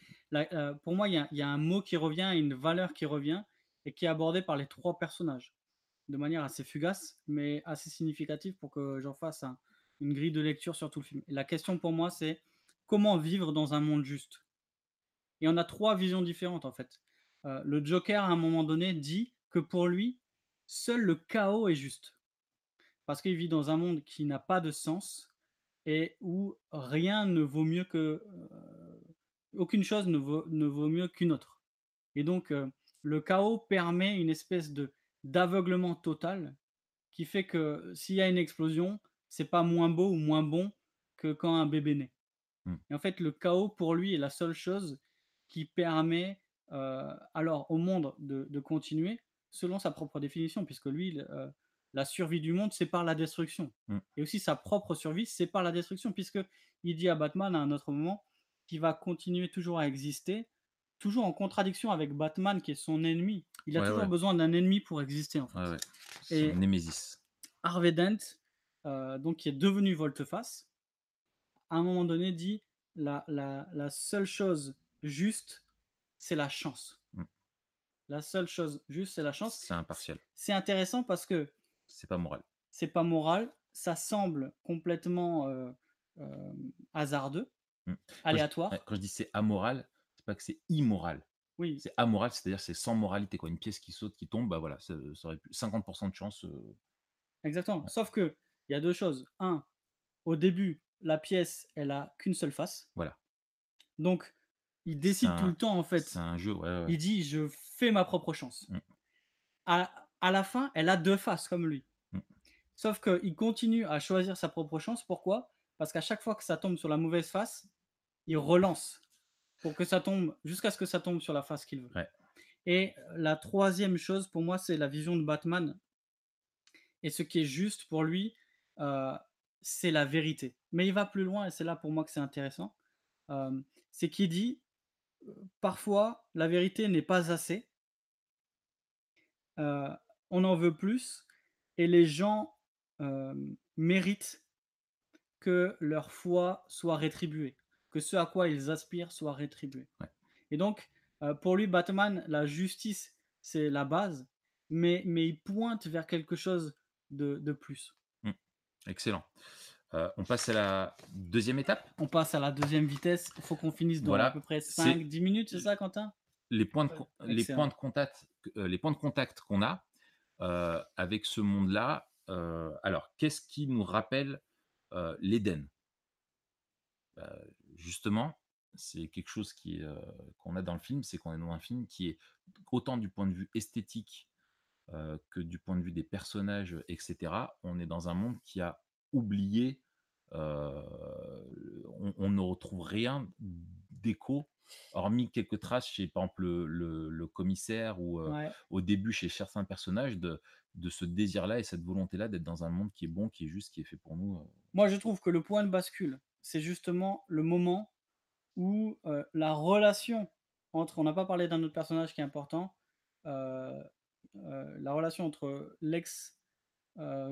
Pour moi, il y a il y a un mot qui revient une valeur qui revient et qui est abordée par les 3 personnages, de manière assez fugace, mais assez significative pour que j'en fasse un une grille de lecture sur tout le film. La question pour moi, c'est: comment vivre dans un monde juste? Et on a 3 visions différentes, en fait. Heu, le Joker, à un moment donné, dit que pour lui, seul le chaos est juste. Parce qu'il vit dans un monde qui n'a pas de sens et où rien ne vaut mieux que, heu, aucune chose ne vaut ne vaut mieux qu'une autre. Et donc, heu, le chaos permet une espèce de d'aveuglement total qui fait que s'il y a une explosion, c'est pas moins beau ou moins bon que quand un bébé naît. Mmh. Et en fait, le chaos pour lui est la seule chose qui permet, heu, alors au monde de de continuer selon sa propre définition puisque lui, il, heu, la survie du monde, c'est par la destruction. Mmh. Et aussi sa propre survie, c'est par la destruction puisqu'il dit à Batman à un autre moment qu'il va continuer toujours à exister, toujours en contradiction avec Batman qui est son ennemi. Il a Ouais, toujours ouais. besoin d'un ennemi pour exister, en fait. Ouais. Et némésis. Harvey Dent, heu, donc qui est devenu Volte-Face, à un moment donné dit: «La la la seule chose juste, c'est la chance». Mmh. La seule chose juste, c'est la chance. C'est impartial. C'est intéressant parce que C'est pas moral. c'est pas moral, ça semble complètement, heu, hem, hasardeux, Mmh. Quand je aléatoire. quand je dis c'est amoral, c'est pas que c'est immoral. Oui, C'est amoral, c'est-à-dire c'est sans moralité, quoi. Une pièce qui saute, qui tombe, bah, voilà, ça ça aurait pu 50% de chance, exactement. Ouais. Sauf qu'il y a 2 choses. 1, au début, la pièce, elle a qu'une seule face. Voilà. Donc il décide tout un le temps, en fait. c'est un jeu, ouais, ouais, Il dit: «Je fais ma propre chance». Mmh. À à la fin, elle a 2 faces comme lui. Mmh. Sauf qu'il continue à choisir sa propre chance. Pourquoi? Parce qu'à chaque fois que ça tombe sur la mauvaise face, il relance pour que ça tombe jusqu'à ce que ça tombe sur la face qu'il veut. Ouais. Et la 3e chose pour moi, c'est la vision de Batman et ce qui est juste pour lui, heu, c'est la vérité. Mais il va plus loin et c'est là pour moi que c'est intéressant. Hem, c'est qu'il dit, heu: «Parfois, la vérité n'est pas assez» on en veut plus et les gens, méritent que leur foi soit rétribuée, que ce à quoi ils aspirent soit rétribué. Ouais. Et donc, heu, pour lui, Batman, la justice, c'est la base, mais mais il pointe vers quelque chose de de plus. Mmh. Excellent. Heu, on passe à la 2e étape? On passe à la 2e vitesse, il faut qu'on finisse dans à peu près c'est 5-10 minutes, c'est ça Quentin? les points de les points de contact heu, les points de contact qu'on a, avec ce monde-là, heu, alors qu'est-ce qui nous rappelle, l'Éden? Justement, c'est quelque chose qui heu, qu'on a dans le film, c'est qu'on est dans un film qui est autant du point de vue esthétique, heu, que du point de vue des personnages, et cetera. On est dans un monde qui a oublié, heu, on on ne retrouve rien d'écho, hormis quelques traces chez, par exemple, le le le commissaire ou, Ouais. au début chez certains personnages de de ce désir-là et cette volonté-là d'être dans un monde qui est bon, qui est juste, qui est fait pour nous, Moi, je trouve que le point de bascule c'est justement le moment où euh, la relation entre, on n'a pas parlé d'un autre personnage qui est important, euh, euh, la relation entre l'ex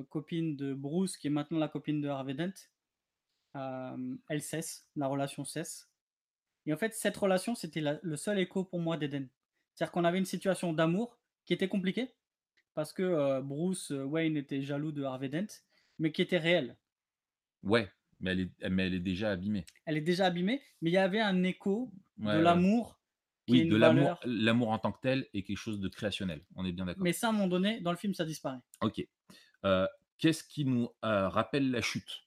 copine de Bruce, qui est maintenant la copine de Harvey Dent, elle cesse, la relation cesse. Et en fait, cette relation, c'était le seul écho pour moi d'Eden. C'est-à-dire qu'on avait une situation d'amour qui était compliquée, parce que Bruce Wayne était jaloux de Harvey Dent, mais qui était réelle. Ouais, mais elle est, mais elle est déjà abîmée. Elle est déjà abîmée, mais il y avait un écho Ouais, de l'amour Oui, de l'amour, l'amour en tant que tel est quelque chose de créationnel. On est bien d'accord. Mais ça, à un moment donné, dans le film, ça disparaît. Ok. Euh, Qu'est-ce qui nous euh, rappelle la chute?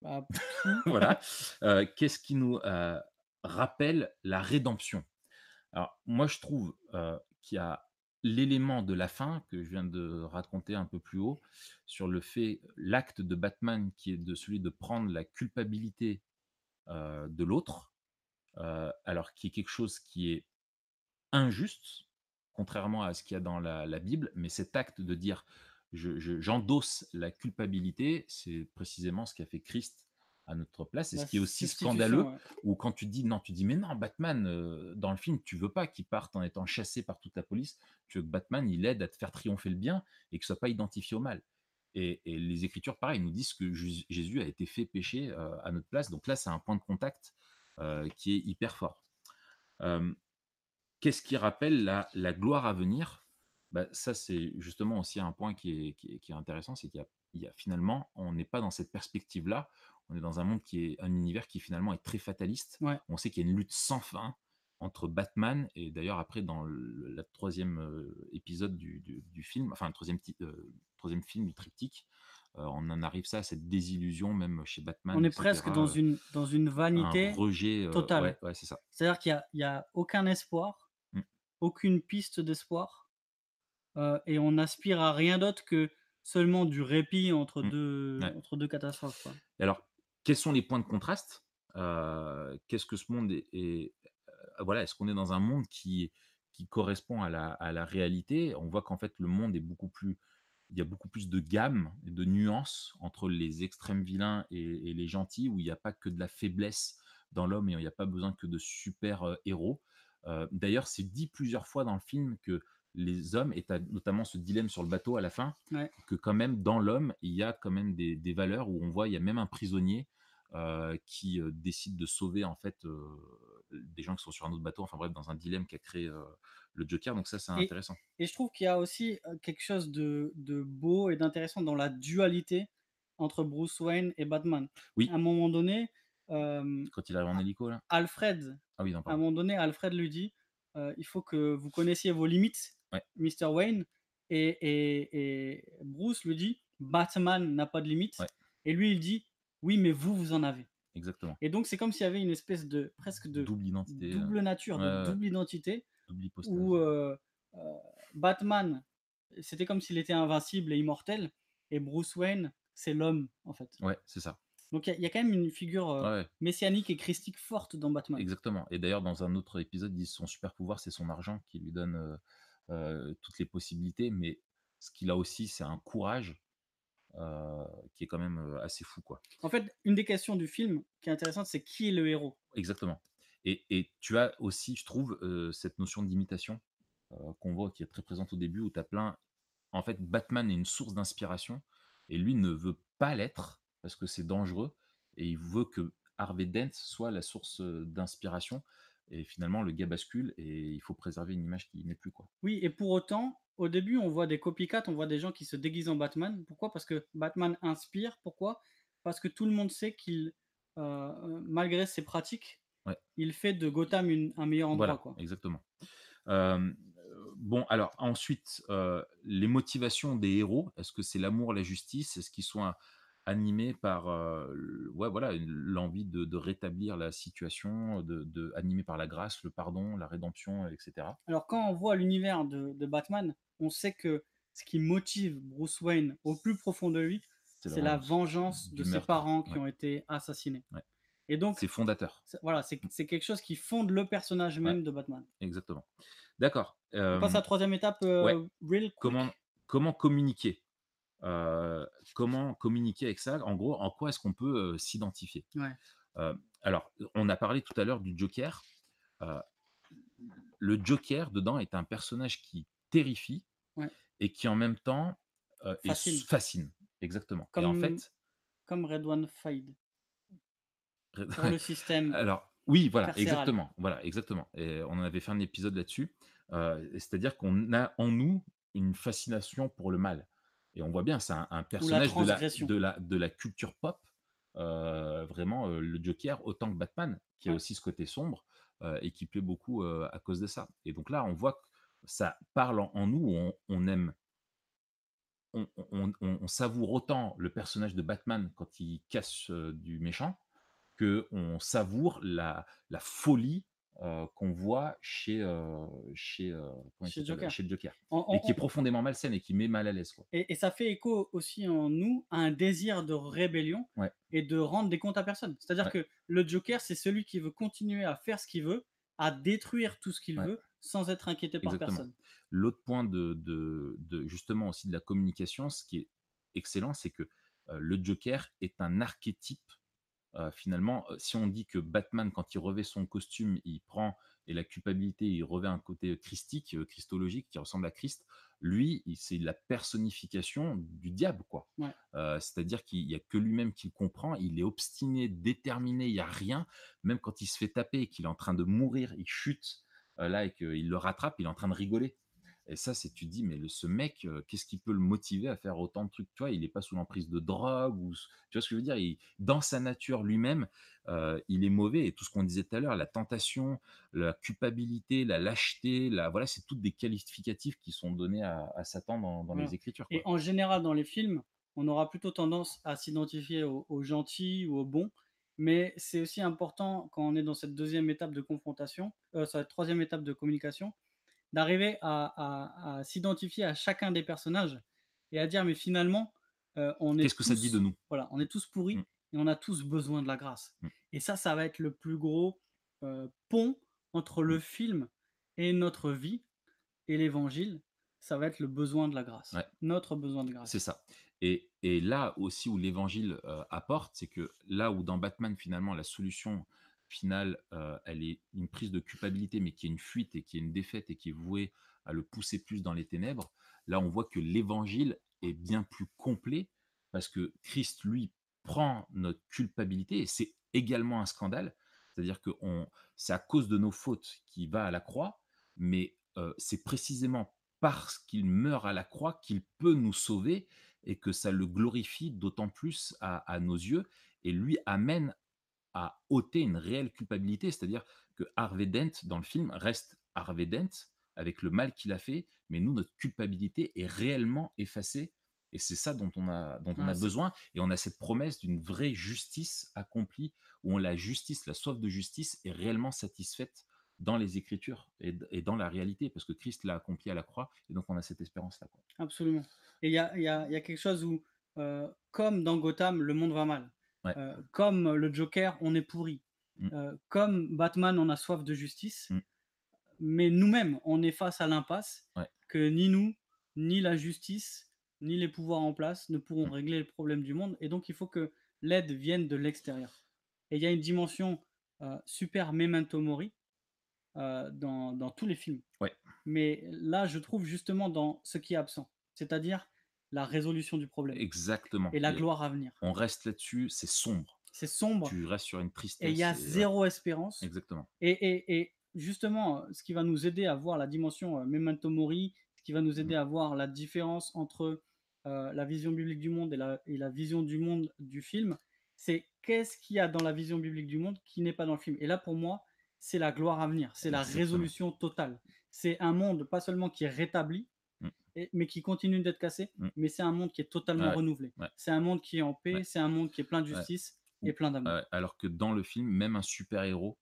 Bah, Voilà. Euh, Qu'est-ce qui nous rappelle la rédemption? Alors, moi, je trouve qu'il y a l'élément de la fin que je viens de raconter un peu plus haut sur le fait, l'acte de Batman qui est de celui de prendre la culpabilité euh, de l'autre, euh, alors qui est quelque chose qui est injuste, contrairement à ce qu'il y a dans la, Bible, mais cet acte de dire je- je- j'endosse la culpabilité, c'est précisément ce qu'a fait Christ à notre place, et la ce qui est aussi scandaleux, ouais. ou quand tu dis non, tu dis mais non, Batman, euh, dans le film, tu veux pas qu'il parte en étant chassé par toute la police, tu veux que Batman, il aide à te faire triompher le bien et qu'il soit pas identifié au mal. Et, et les Écritures, pareil, nous disent que Jésus a été fait pécher euh, à notre place. Donc là, c'est un point de contact euh, qui est hyper fort. Euh, Qu'est-ce qui rappelle la, la gloire à venir? Bah, Ça, c'est justement aussi un point qui est, qui est- qui est intéressant, c'est qu'il y y a finalement, on n'est pas dans cette perspective-là. On est dans un monde qui est un univers qui finalement est très fataliste. Ouais. On sait qu'il y a une lutte sans fin entre Batman et d'ailleurs après dans le la troisième euh, épisode du, du- du film, enfin le troisième, euh, troisième film du triptyque, euh, on en arrive ça à cette désillusion même chez Batman. On est etc., presque dans euh, une, dans une vanité. un rejet ouais, ouais, c'est ça. C'est-à-dire qu'il n'y a, il y a aucun espoir, Mm. aucune piste d'espoir, et on aspire à rien d'autre que seulement du répit entre, Mm. deux, Ouais. entre deux catastrophes. quoi. Et alors, quels sont les points de contraste Euh, Qu'est-ce que ce monde est, est- euh, voilà, est-ce qu'on est dans un monde qui, qui correspond à la, à la réalité? On voit qu'en fait, le monde est beaucoup plus, il y a beaucoup plus de gamme et de nuances entre les extrêmes vilains et, et les gentils, où il n'y a pas que de la faiblesse dans l'homme et il n'y a pas besoin que de super euh, héros. D'ailleurs, c'est dit plusieurs fois dans le film que les hommes, et notamment ce dilemme sur le bateau à la fin, Ouais. que quand même dans l'homme, il y a quand même des, des valeurs où on voit, il y a même un prisonnier qui euh, décide de sauver en fait euh, des gens qui sont sur un autre bateau, enfin bref, dans un dilemme qu'a créé euh, le Joker. Donc ça, c'est intéressant. Et je trouve qu'il y a aussi euh, quelque chose de, de beau et d'intéressant dans la dualité entre Bruce Wayne et Batman. Oui. À un moment donné, euh, Quand il arrive en hélico là. Alfred, Ah oui, non, à un moment donné, Alfred lui dit euh, il faut que vous connaissiez vos limites, Ouais. Mr. Wayne. Et, et- et Bruce lui dit Batman n'a pas de limites. Ouais. Et lui, il dit oui, mais vous, vous en avez. Exactement. Et donc, c'est comme s'il y avait une espèce de presque de Double identité, euh, double nature, de double identité, double où euh, euh, Batman, c'était comme s'il était invincible et immortel, et Bruce Wayne, c'est l'homme, en fait. Ouais, c'est ça. Donc, il y a- il y, a quand même une figure euh, ouais, messianique et christique forte dans Batman. exactement. Et d'ailleurs, dans un autre épisode, ils disent son super pouvoir, c'est son argent qui lui donne euh, euh, toutes les possibilités. Mais ce qu'il a aussi, c'est un courage euh, qui est quand même euh, assez fou, quoi. En fait, une des questions du film qui est intéressante, c'est qui est le héros? Exactement. Et, et tu as aussi, je trouve, euh, cette notion d'imitation euh, qu'on voit qui est très présente au début, où tu as plein. En fait, Batman est une source d'inspiration, et lui ne veut pas l'être parce que c'est dangereux, et il veut que Harvey Dent soit la source d'inspiration. Et finalement, le gars bascule, et il faut préserver une image qui n'est plus quoi. Oui, et pour autant, au début, on voit des copycats, on voit des gens qui se déguisent en Batman. Pourquoi? Parce que Batman inspire. Pourquoi? Parce que tout le monde sait qu'il, euh, euh, malgré ses pratiques, Ouais. il fait de Gotham une- un meilleur endroit. Voilà, quoi. exactement. Euh, bon, alors ensuite, euh, les motivations des héros, est-ce que c'est l'amour, la justice? Est-ce qu'ils sont animés par ouais, voilà, l'envie de, de rétablir la situation, de, de, animés par la grâce, le pardon, la rédemption, etc. Alors, quand on voit l'univers de, de Batman, on sait que ce qui motive Bruce Wayne au plus profond de lui, c'est la vengeance de ses meurtre, parents qui ouais. ont été assassinés. Ouais. Et donc, C'est fondateur, c'est- voilà, c'est quelque chose qui fonde le personnage même de Batman. exactement. D'accord. On passe à la troisième étape, euh, ouais. real quick. comment, comment communiquer Euh, Comment communiquer avec ça? En gros, en quoi est-ce qu'on peut euh, s'identifier? Alors, on a parlé tout à l'heure du Joker. Le Joker, dedans, est un personnage qui terrifie Ouais. et qui, en même temps, est Fascine. Exactement et en Comme fait comme Redouane Faïd. Red Pour le système Alors oui, voilà, carcéral. exactement, voilà, exactement et on en avait fait un épisode là-dessus. Heu, c'est-à-dire qu'on a en nous une fascination pour le mal et on voit bien, c'est un un Ou la personnage de la transgression. de la de la culture pop, heu, vraiment, le Joker autant que Batman, qui a aussi ce côté sombre, et qui plaît beaucoup, à cause de ça et donc là, on voit que ça parle en en nous, on on aime? On on on on savoure autant le personnage de Batman quand il casse, heu, du méchant, qu'on savoure la la folie, heu, qu'on voit chez, heu, chez? Joker. Chez et qui est en profondément malsaine et qui met mal à l'aise, et et ça fait écho aussi en nous à un désir de rébellion Ouais. et de rendre des comptes à personne. C'est-à-dire Ouais. que le Joker, c'est celui qui veut continuer à faire ce qu'il veut, à détruire tout ce qu'il Ouais. veut, sans être inquiété par Exactement. personne. L'autre point de de de justement aussi de la communication, ce qui est excellent, c'est que, heu, le Joker est un archétype, heu, finalement, heu, si on dit que Batman, quand il revêt son costume, il prend et la culpabilité, il revêt un côté christique, christologique qui ressemble à Christ. Lui, c'est la personnification du diable, quoi. Ouais. C'est-à-dire qu'il y a que lui-même qui le comprend, il est obstiné, déterminé, il y a rien. Même quand il se fait taper et qu'il est en train de mourir, il chute, là et qu'il le rattrape, il est en train de rigoler et ça, c'est tu te dis: «Mais le ce mec, heu, qu'est-ce qui peut le motiver à faire autant de trucs?» tu vois? Il est pas sous l'emprise de drogue ou tu vois ce que je veux dire? Il dans sa nature lui-même, heu, il est mauvais et tout ce qu'on disait tout à l'heure, la tentation, la culpabilité, la lâcheté, la voilà, c'est toutes des qualificatifs qui sont donnés à à Satan dans les Écritures, et en général, dans les films, on aura plutôt tendance à s'identifier aux aux gentils ou aux bons, mais c'est aussi important quand on est dans cette 2e étape de confrontation, cette 3e étape de communication, d'arriver à à à s'identifier à chacun des personnages et à dire: «Mais finalement, heu, on est Qu'est-ce que ça dit de nous? voilà, on est tous pourris Mmh. et on a tous besoin de la grâce» Mmh. et ça, ça va être le plus gros, heu, pont entre le Mmh. film et notre vie et l'évangile, ça va être le besoin de la grâce. Ouais. Notre besoin de C'est grâce. ça et là aussi où l'évangile, apporte, c'est que là où dans Batman, finalement, la solution finale, elle est une prise de culpabilité, mais qui est une fuite et qui est une défaite et qui est vouée à le pousser plus dans les ténèbres. Là, on voit que l'évangile est bien plus complet parce que Christ, lui, prend notre culpabilité et c'est également un scandale. C'est-à-dire que c'est à cause de nos fautes qu'il va à la croix, mais, c'est précisément parce qu'il meurt à la croix qu'il peut nous sauver et que ça le glorifie d'autant plus à à nos yeux et lui amène à ôter une réelle culpabilité. C'est-à-dire que Harvey Dent, dans le film, reste Harvey Dent avec le mal qu'il a fait, mais nous, notre culpabilité est réellement effacée et c'est ça dont on a dont on a besoin et on a cette promesse d'une vraie justice accomplie, où on la justice, la soif de justice est réellement satisfaite dans les Écritures et dans la réalité parce que Christ l'a accompli à la croix et donc on a cette espérance-là. Absolument et il y a il y a il y a quelque chose où, heu, comme dans Gotham, le monde va mal, Ouais. heu, comme le Joker, on est pourri, Mmh. heu, comme Batman, on a soif de justice, Mmh. mais nous-mêmes, on est face à l'impasse Ouais. que ni nous, ni la justice, ni les pouvoirs en place ne pourront Mmh. régler le problème du monde et donc il faut que l'aide vienne de l'extérieur et il y a une dimension, super memento mori, heu, dans dans tous les films. Ouais. Mais là, je trouve justement dans ce qui est absent, c'est-à-dire la résolution du problème Exactement et la et gloire à venir. on reste là-dessus, c'est sombre. C'est sombre Tu restes sur une et il tristesse y a ouais, 0 espérance exactement. et et et justement, heu, ce qui va nous aider à voir la dimension, heu, memento mori, ce qui va nous aider Mmh. à voir la différence entre, la vision biblique du monde et la et la vision du monde du film, c'est qu'est-ce qu'il y a dans la vision biblique du monde qui n'est pas dans le film? Et là, pour moi, c'est la gloire à venir, c'est la Exactement. résolution totale. C'est un monde pas seulement qui est rétabli et mais qui continue d'être cassé, Mmh. mais c'est un monde qui est totalement Ouais, renouvelé. ouais. C'est un monde qui est en paix, Ouais. c'est un monde qui est plein de justice et plein d'amour. alors que dans le film, même un super héros,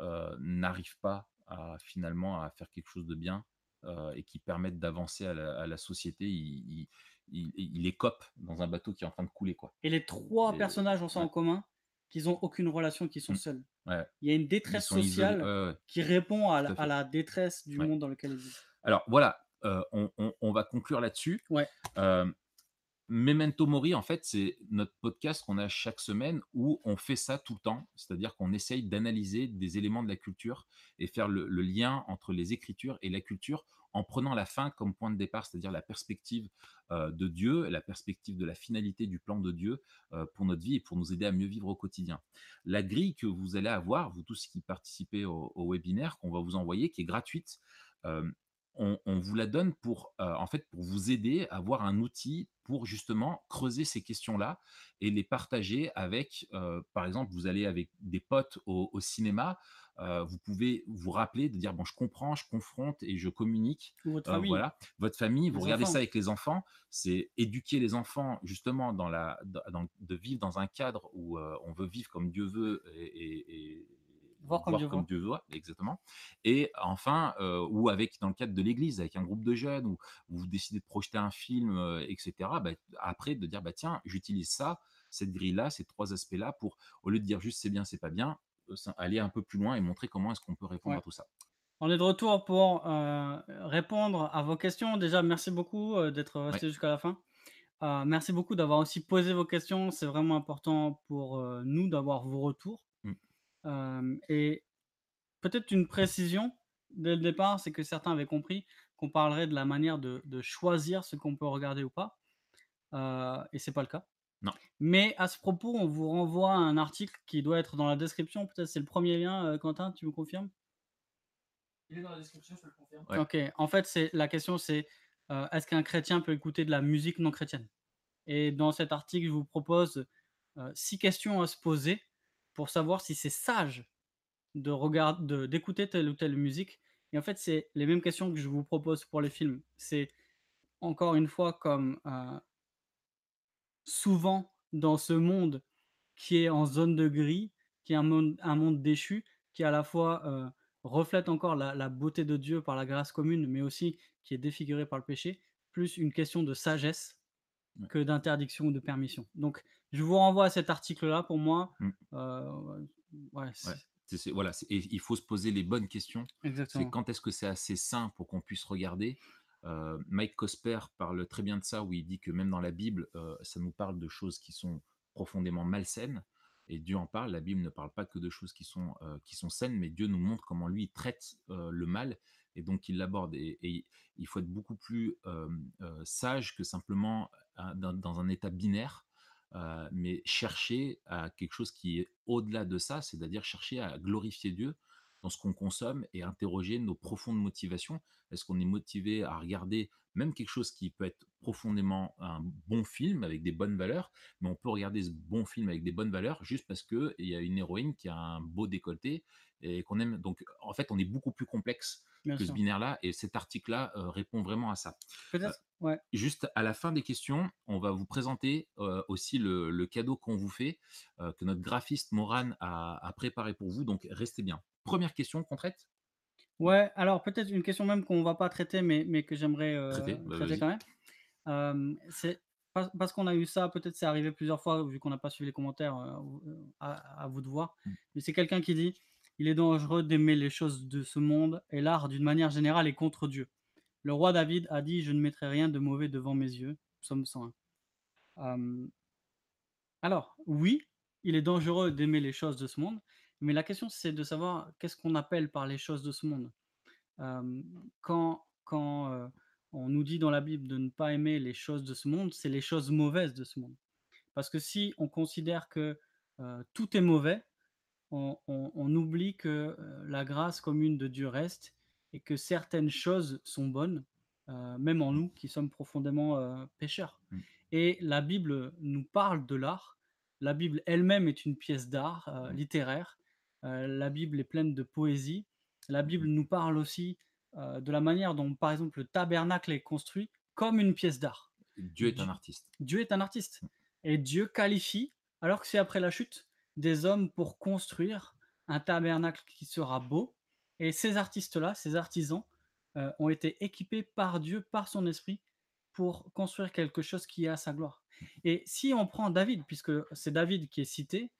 heu, n'arrive pas à finalement à faire quelque chose de bien, heu et qui permette d'avancer à la à la société. Il il il il écope dans un bateau qui est en train de couler, quoi Et les 3 et personnages ont ça en commun, qu'ils ont aucune relation, qu'ils sont Mmh. seuls. Ouais. Il y a une détresse sociale Ouais, ouais, qui répond à la à détresse du monde dans lequel ils vivent. Alors voilà, heu, on on on va conclure là-dessus. Ouais. Hem, Memento Mori, en fait, c'est notre podcast qu'on a chaque semaine où on fait ça tout le temps. C'est-à-dire qu'on essaye d'analyser des éléments de la culture et faire le, lien entre les écritures et la culture en prenant la fin comme point de départ, c'est-à-dire la perspective euh, de Dieu, la perspective de la finalité du plan de Dieu euh, pour notre vie et pour nous aider à mieux vivre au quotidien. La grille que vous allez avoir, vous tous qui participez au, au webinaire qu'on va vous envoyer, qui est gratuite, euh, on, on vous la donne pour, euh, en fait, pour vous aider à avoir un outil pour justement creuser ces questions-là et les partager avec, euh, par exemple, vous allez avec des potes au, au cinéma, euh, vous pouvez vous rappeler de dire bon, je comprends, je confronte et je communique. Votre famille. voilà, votre famille, vous Les regardez enfants. ça avec les enfants, c'est éduquer les enfants justement dans la, dans- dans- de vivre dans un cadre où on veut vivre comme Dieu veut et, et- et Voir comme Dieu voit. Dieu voit, exactement. Et enfin, euh, ou avec dans le cadre de l'Église, avec un groupe de jeunes, où vous décidez de projeter un film, euh, etc. bah, après, de dire bah tiens, j'utilise ça, cette grille-là, ces trois aspects-là, pour au lieu de dire juste c'est bien, c'est pas bien, euh, aller un peu plus loin et montrer comment est-ce qu'on peut répondre Ouais. à tout ça. On est de retour pour euh, répondre à vos questions. Déjà, merci beaucoup d'être resté jusqu'à la fin. Euh, merci beaucoup d'avoir aussi posé vos questions. C'est vraiment important pour euh, nous d'avoir vos retours. Euh, et peut-être une précision dès le départ, c'est que certains avaient compris qu'on parlerait de la manière de, de choisir ce qu'on peut regarder ou pas. Euh, et c'est pas le cas. Non. Mais à ce propos, on vous renvoie à un article qui doit être dans la description. Peut-être c'est le premier lien, euh, Quentin, tu me confirmes? Il est dans la description, je le confirme. Ouais. Ok, en fait, c'est la question c'est euh, est-ce qu'un chrétien peut écouter de la musique non chrétienne? Et dans cet article, je vous propose euh, six questions à se poser pour savoir si c'est sage de regarder, de- d'écouter telle ou telle musique. Et en fait, c'est les mêmes questions que je vous propose pour les films. C'est encore une fois comme euh, souvent dans ce monde qui est en zone de gris, qui est un monde, un monde déchu, qui à la fois euh, reflète encore la, la beauté de Dieu par la grâce commune, mais aussi qui est défiguré par le péché, plus une question de sagesse Ouais. que d'interdiction ou de permission. Donc, je vous renvoie à cet article-là pour moi. Mm. Euh, ouais, c'est- voilà, c'est- il faut se poser les bonnes questions. C'est quand est-ce que c'est assez sain pour qu'on puisse regarder? Euh, Mike Cosper parle très bien de ça, où il dit que même dans la Bible, euh, ça nous parle de choses qui sont profondément malsaines. Et Dieu en parle. La Bible ne parle pas que de choses qui sont, euh, qui sont saines, mais Dieu nous montre comment lui traite le mal et donc il l'aborde. Et, il faut être beaucoup plus sage que simplement euh, dans, un état binaire, mais chercher à quelque chose qui est au-delà de ça, c'est-à-dire chercher à glorifier Dieu dans ce qu'on consomme et interroger nos profondes motivations. Est-ce qu'on est motivé à regarder même quelque chose qui peut être profondément un bon film avec des bonnes valeurs, mais on peut regarder ce bon film avec des bonnes valeurs juste parce qu'il y a une héroïne qui a un beau décolleté et qu'on aime. Donc en fait, on est beaucoup plus complexe Bien que ce binaire-là et cet article-là euh, répond vraiment à ça. Peut-être, ouais. Juste à la fin des questions, on va vous présenter euh, aussi le, le cadeau qu'on vous fait, euh, que notre graphiste Moran a, a préparé pour vous. Donc restez bien. Première question qu'on traite? Ouais, alors peut-être une question même qu'on va pas traiter, mais, mais que j'aimerais euh, Traiter, bah, traiter vas-y. quand même. Euh, c'est pas- parce qu'on a eu ça, peut-être c'est arrivé plusieurs fois, vu qu'on n'a pas suivi les commentaires, euh, euh, à, à vous de voir. Mm. Mais c'est quelqu'un qui dit Il est dangereux d'aimer les choses de ce monde, et l'art d'une manière générale est contre Dieu. Le roi David a dit Je ne mettrai rien de mauvais devant mes yeux. Psaume 101. Euh, alors, oui, il est dangereux d'aimer les choses de ce monde, mais la question c'est de savoir qu'est-ce qu'on appelle par les choses de ce monde. Euh, quand quand euh, on nous dit dans la Bible de ne pas aimer les choses de ce monde, c'est les choses mauvaises de ce monde. Parce que si on considère que euh, tout est mauvais, on, on- on oublie que la grâce commune de Dieu reste et que certaines choses sont bonnes, même en nous qui sommes profondément pécheurs. Mm. Et la Bible nous parle de l'art. La Bible elle-même est une pièce d'art euh, Mm. littéraire. Euh, la Bible est pleine de poésie. La Bible nous parle aussi euh, de la manière dont, par exemple, le tabernacle est construit comme une pièce d'art. Dieu est un artiste. Dieu est un artiste. Et Dieu qualifie, alors que c'est après la chute, des hommes pour construire un tabernacle qui sera beau. Et ces artistes-là, ces artisans, euh, ont été équipés par Dieu, par son esprit, pour construire quelque chose qui est à sa gloire. Et si on prend David, puisque c'est David qui est cité,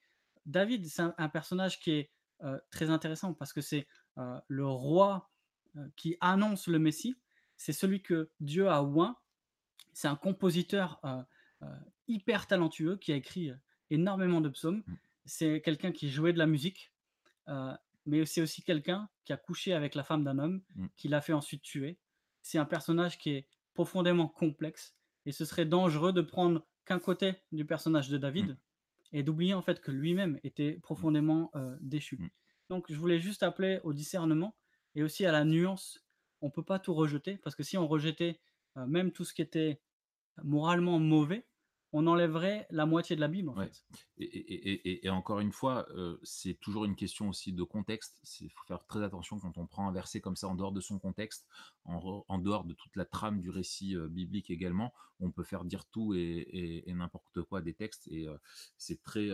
David, c'est un, un personnage qui est euh, très intéressant parce que c'est euh, le roi euh, qui annonce le Messie. C'est celui que Dieu a oint. C'est un compositeur hyper talentueux qui a écrit énormément de psaumes. Mmh. C'est quelqu'un qui jouait de la musique, mais c'est aussi quelqu'un qui a couché avec la femme d'un homme, Mmh. qui l'a fait ensuite tuer. C'est un personnage qui est profondément complexe et ce serait dangereux de prendre qu'un côté du personnage de David Mmh. Et d'oublier en fait que lui-même était profondément déchu. Mmh. Donc je voulais juste appeler au discernement et aussi à la nuance. On peut pas tout rejeter parce que si on rejetait même tout ce qui était moralement mauvais, on enlèverait la moitié de la Bible en Ouais. fait. Et, et- et- et- et encore une fois, euh, c'est toujours une question aussi de contexte. Il faut faire très attention quand on prend un verset comme ça en dehors de son contexte, en, dehors de toute la trame du récit euh, biblique également. On peut faire dire tout et, n'importe quoi des textes et euh, c'est très,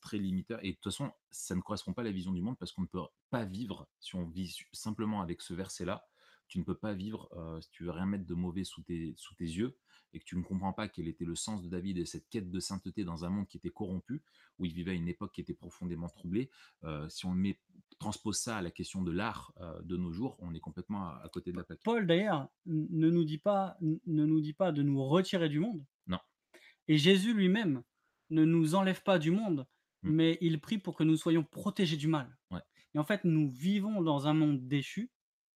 très limiteur. Et de toute façon, ça ne correspond pas à la vision du monde parce qu'on ne peut pas vivre si on vit simplement avec ce verset-là. Tu ne peux pas vivre si tu veux rien mettre de mauvais sous tes, sous tes yeux et que tu ne comprends pas quel était le sens de David et cette quête de sainteté dans un monde qui était corrompu, où il vivait à une époque qui était profondément troublée, euh, si on met, transpose ça à la question de l'art euh, de nos jours, on est complètement à, à côté de la plaque. Paul d'ailleurs ne nous dit pas ne nous dit pas de nous retirer du monde. Non. Et Jésus lui-même ne nous enlève pas du monde, Mm. mais il prie pour que nous soyons protégés du mal. Ouais. Et en fait, nous vivons dans un monde déchu,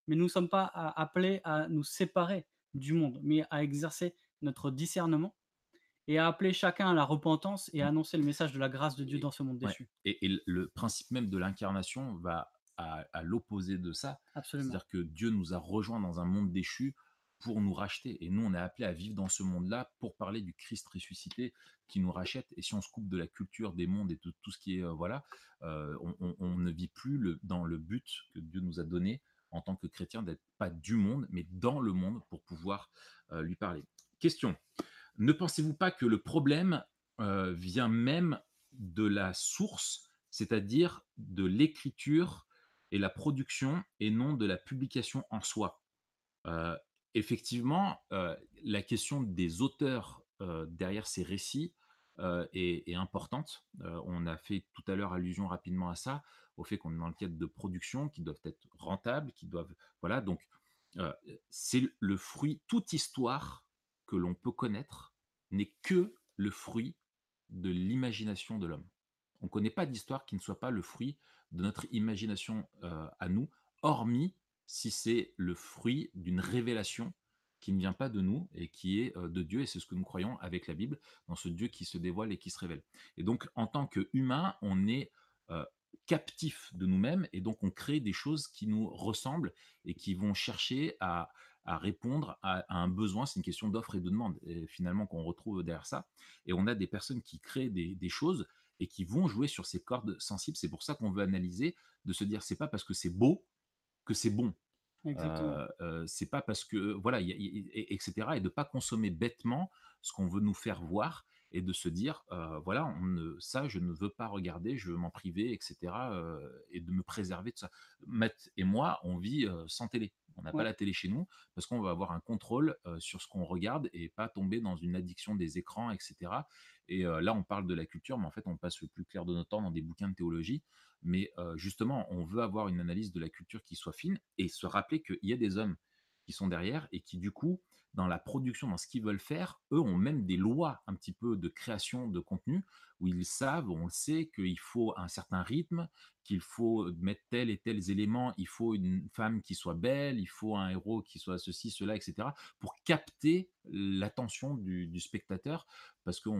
mais nous ne sommes pas appelés à nous séparer du monde, mais à exercer notre discernement et à appeler chacun à la repentance et à annoncer le message de la grâce de Dieu Et- dans ce monde ouais. déchu. Et, et le principe même de l'incarnation va à, à l'opposé de ça, c'est-à-dire que Dieu nous a rejoints dans un monde déchu pour nous racheter. Et nous, on est appelés à vivre dans ce monde-là pour parler du Christ ressuscité qui nous rachète. Et si on se coupe de la culture des mondes et de tout ce qui est, euh, voilà, euh, on, on- on ne vit plus le- dans le but que Dieu nous a donné en tant que chrétien d'être pas du monde, mais dans le monde pour pouvoir euh, lui parler. Question. Ne pensez-vous pas que le problème euh, vient même de la source, c'est-à-dire de l'écriture et la production, et non de la publication en soi? Euh, Effectivement, euh, la question des auteurs derrière ces récits est, est importante. On a fait tout à l'heure allusion rapidement à ça, au fait qu'on est dans le cadre de production qui doivent être rentables, qui doivent... Voilà, donc c'est le fruit, toute histoire que l'on peut connaître n'est que le fruit de l'imagination de l'homme. On ne connaît pas d'histoire qui ne soit pas le fruit de notre imagination euh, à nous, hormis si c'est le fruit d'une révélation qui ne vient pas de nous et qui est euh, de Dieu, et c'est ce que nous croyons avec la Bible, dans ce Dieu qui se dévoile et qui se révèle. Et donc, en tant qu'humain, on est euh, captif de nous-mêmes, et donc on crée des choses qui nous ressemblent et qui vont chercher à, à répondre à, à un besoin. C'est une question d'offre et de demande, et finalement, qu'on retrouve derrière ça. Et on a des personnes qui créent des, des choses et qui vont jouer sur ces cordes sensibles. C'est pour ça qu'on veut analyser, de se dire, c'est pas parce que c'est beau que c'est bon. Euh, euh, c'est pas parce que voilà, y a- y- et- etc. Et de pas consommer bêtement ce qu'on veut nous faire voir et de se dire euh, voilà, on ne, ça je ne veux pas regarder, je veux m'en priver, etc. euh, et de me préserver de ça. Matt et moi, on vit sans télé. On n'a Ouais. pas la télé chez nous parce qu'on va avoir un contrôle sur ce qu'on regarde et pas tomber dans une addiction des écrans, etc. Et là, on parle de la culture, mais en fait, on passe le plus clair de notre temps dans des bouquins de théologie. Mais justement, on veut avoir une analyse de la culture qui soit fine et se rappeler qu'il y a des hommes qui sont derrière et qui, du coup, dans la production, dans ce qu'ils veulent faire, eux ont même des lois un petit peu de création de contenu où ils savent, on le sait, qu'il faut un certain rythme, qu'il faut mettre tel et tels éléments, il faut une femme qui soit belle, il faut un héros qui soit ceci, cela, etc., pour capter l'attention du, du spectateur, parce qu'ils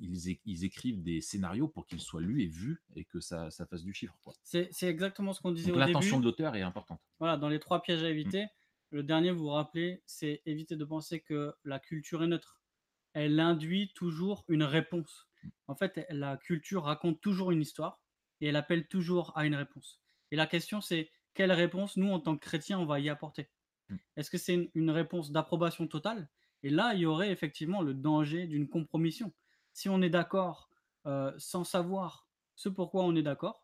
ils, ils écrivent des scénarios pour qu'ils soient lus et vus et que ça, ça fasse du chiffre. C'est exactement ce qu'on disait Donc au début. l'attention de l'auteur est importante. Voilà, dans les trois pièges à éviter, le dernier, vous vous rappelez, c'est éviter de penser que la culture est neutre. Elle induit toujours une réponse. En fait, la culture raconte toujours une histoire et elle appelle toujours à une réponse. Et la question, c'est quelle réponse, nous, en tant que chrétiens, on va y apporter? Mm. Est-ce que c'est une, une réponse d'approbation totale? Et là, il y aurait effectivement le danger d'une compromission. Si on est d'accord euh, sans savoir ce pourquoi on est d'accord,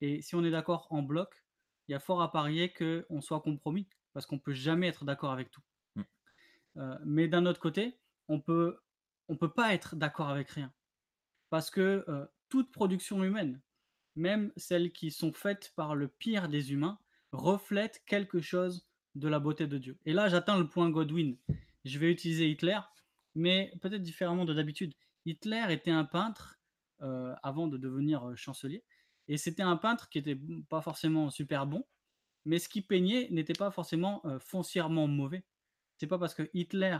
et si on est d'accord en bloc, il y a fort à parier qu'on soit compromis, parce qu'on peut jamais être d'accord avec tout. Mm. Euh, mais d'un autre côté, on peut, on peut pas être d'accord avec rien, parce que euh, toute production humaine, même celles qui sont faites par le pire des humains, reflète quelque chose de la beauté de Dieu. Et là, j'atteins le point Godwin. Je vais utiliser Hitler. mais peut-être différemment de d'habitude. Hitler était un peintre euh, avant de devenir chancelier, et c'était un peintre qui était pas forcément super bon, mais ce qu'il peignait n'était pas forcément euh, foncièrement mauvais. C'est pas parce que Hitler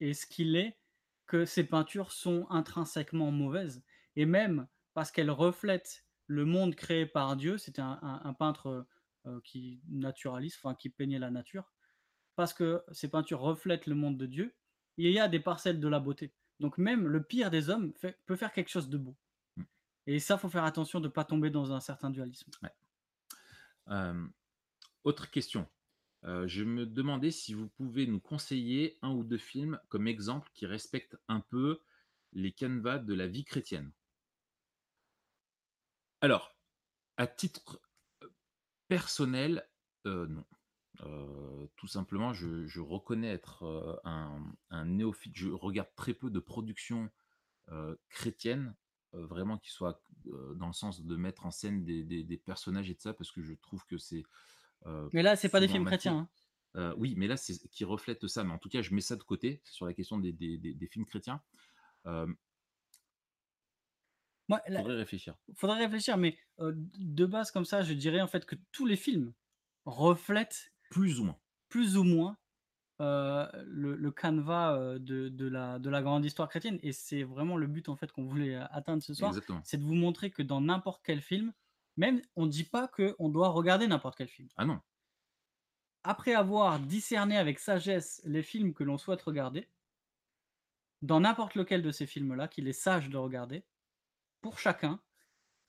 est ce qu'il est que ses peintures sont intrinsèquement mauvaises, et même parce qu'elles reflètent le monde créé par Dieu. C'était un, peintre qui naturaliste, enfin qui peignait la nature, parce que ses peintures reflètent le monde de Dieu. il y a des parcelles de la beauté. Donc même le pire des hommes peut faire quelque chose de beau. Mmh. Et ça, faut faire attention de ne pas tomber dans un certain dualisme. Autre question. je me demandais si vous pouvez nous conseiller un ou deux films comme exemple qui respectent un peu les canevas de la vie chrétienne. Alors, à titre personnel, non. tout simplement, je, reconnais être un, néophyte. Je regarde très peu de productions chrétiennes, vraiment qui soient dans le sens de mettre en scène des, personnages et de ça, parce que je trouve que c'est. mais là, c'est pas des films chrétiens. Hein. oui, mais là, c'est qui reflète ça. Mais en tout cas, je mets ça de côté sur la question des, films chrétiens. Moi, Faudrait réfléchir. Faudrait réfléchir, mais de base comme ça, je dirais en fait que tous les films reflètent Plus ou moins. plus ou moins le, canevas de, la, de la grande histoire chrétienne. Et c'est vraiment le but en fait qu'on voulait atteindre ce soir, c'est de vous montrer que dans n'importe quel film, même on ne dit pas qu'on doit regarder n'importe quel film. Ah non. Après avoir discerné avec sagesse les films que l'on souhaite regarder, dans n'importe lequel de ces films-là, qu'il est sage de regarder, pour chacun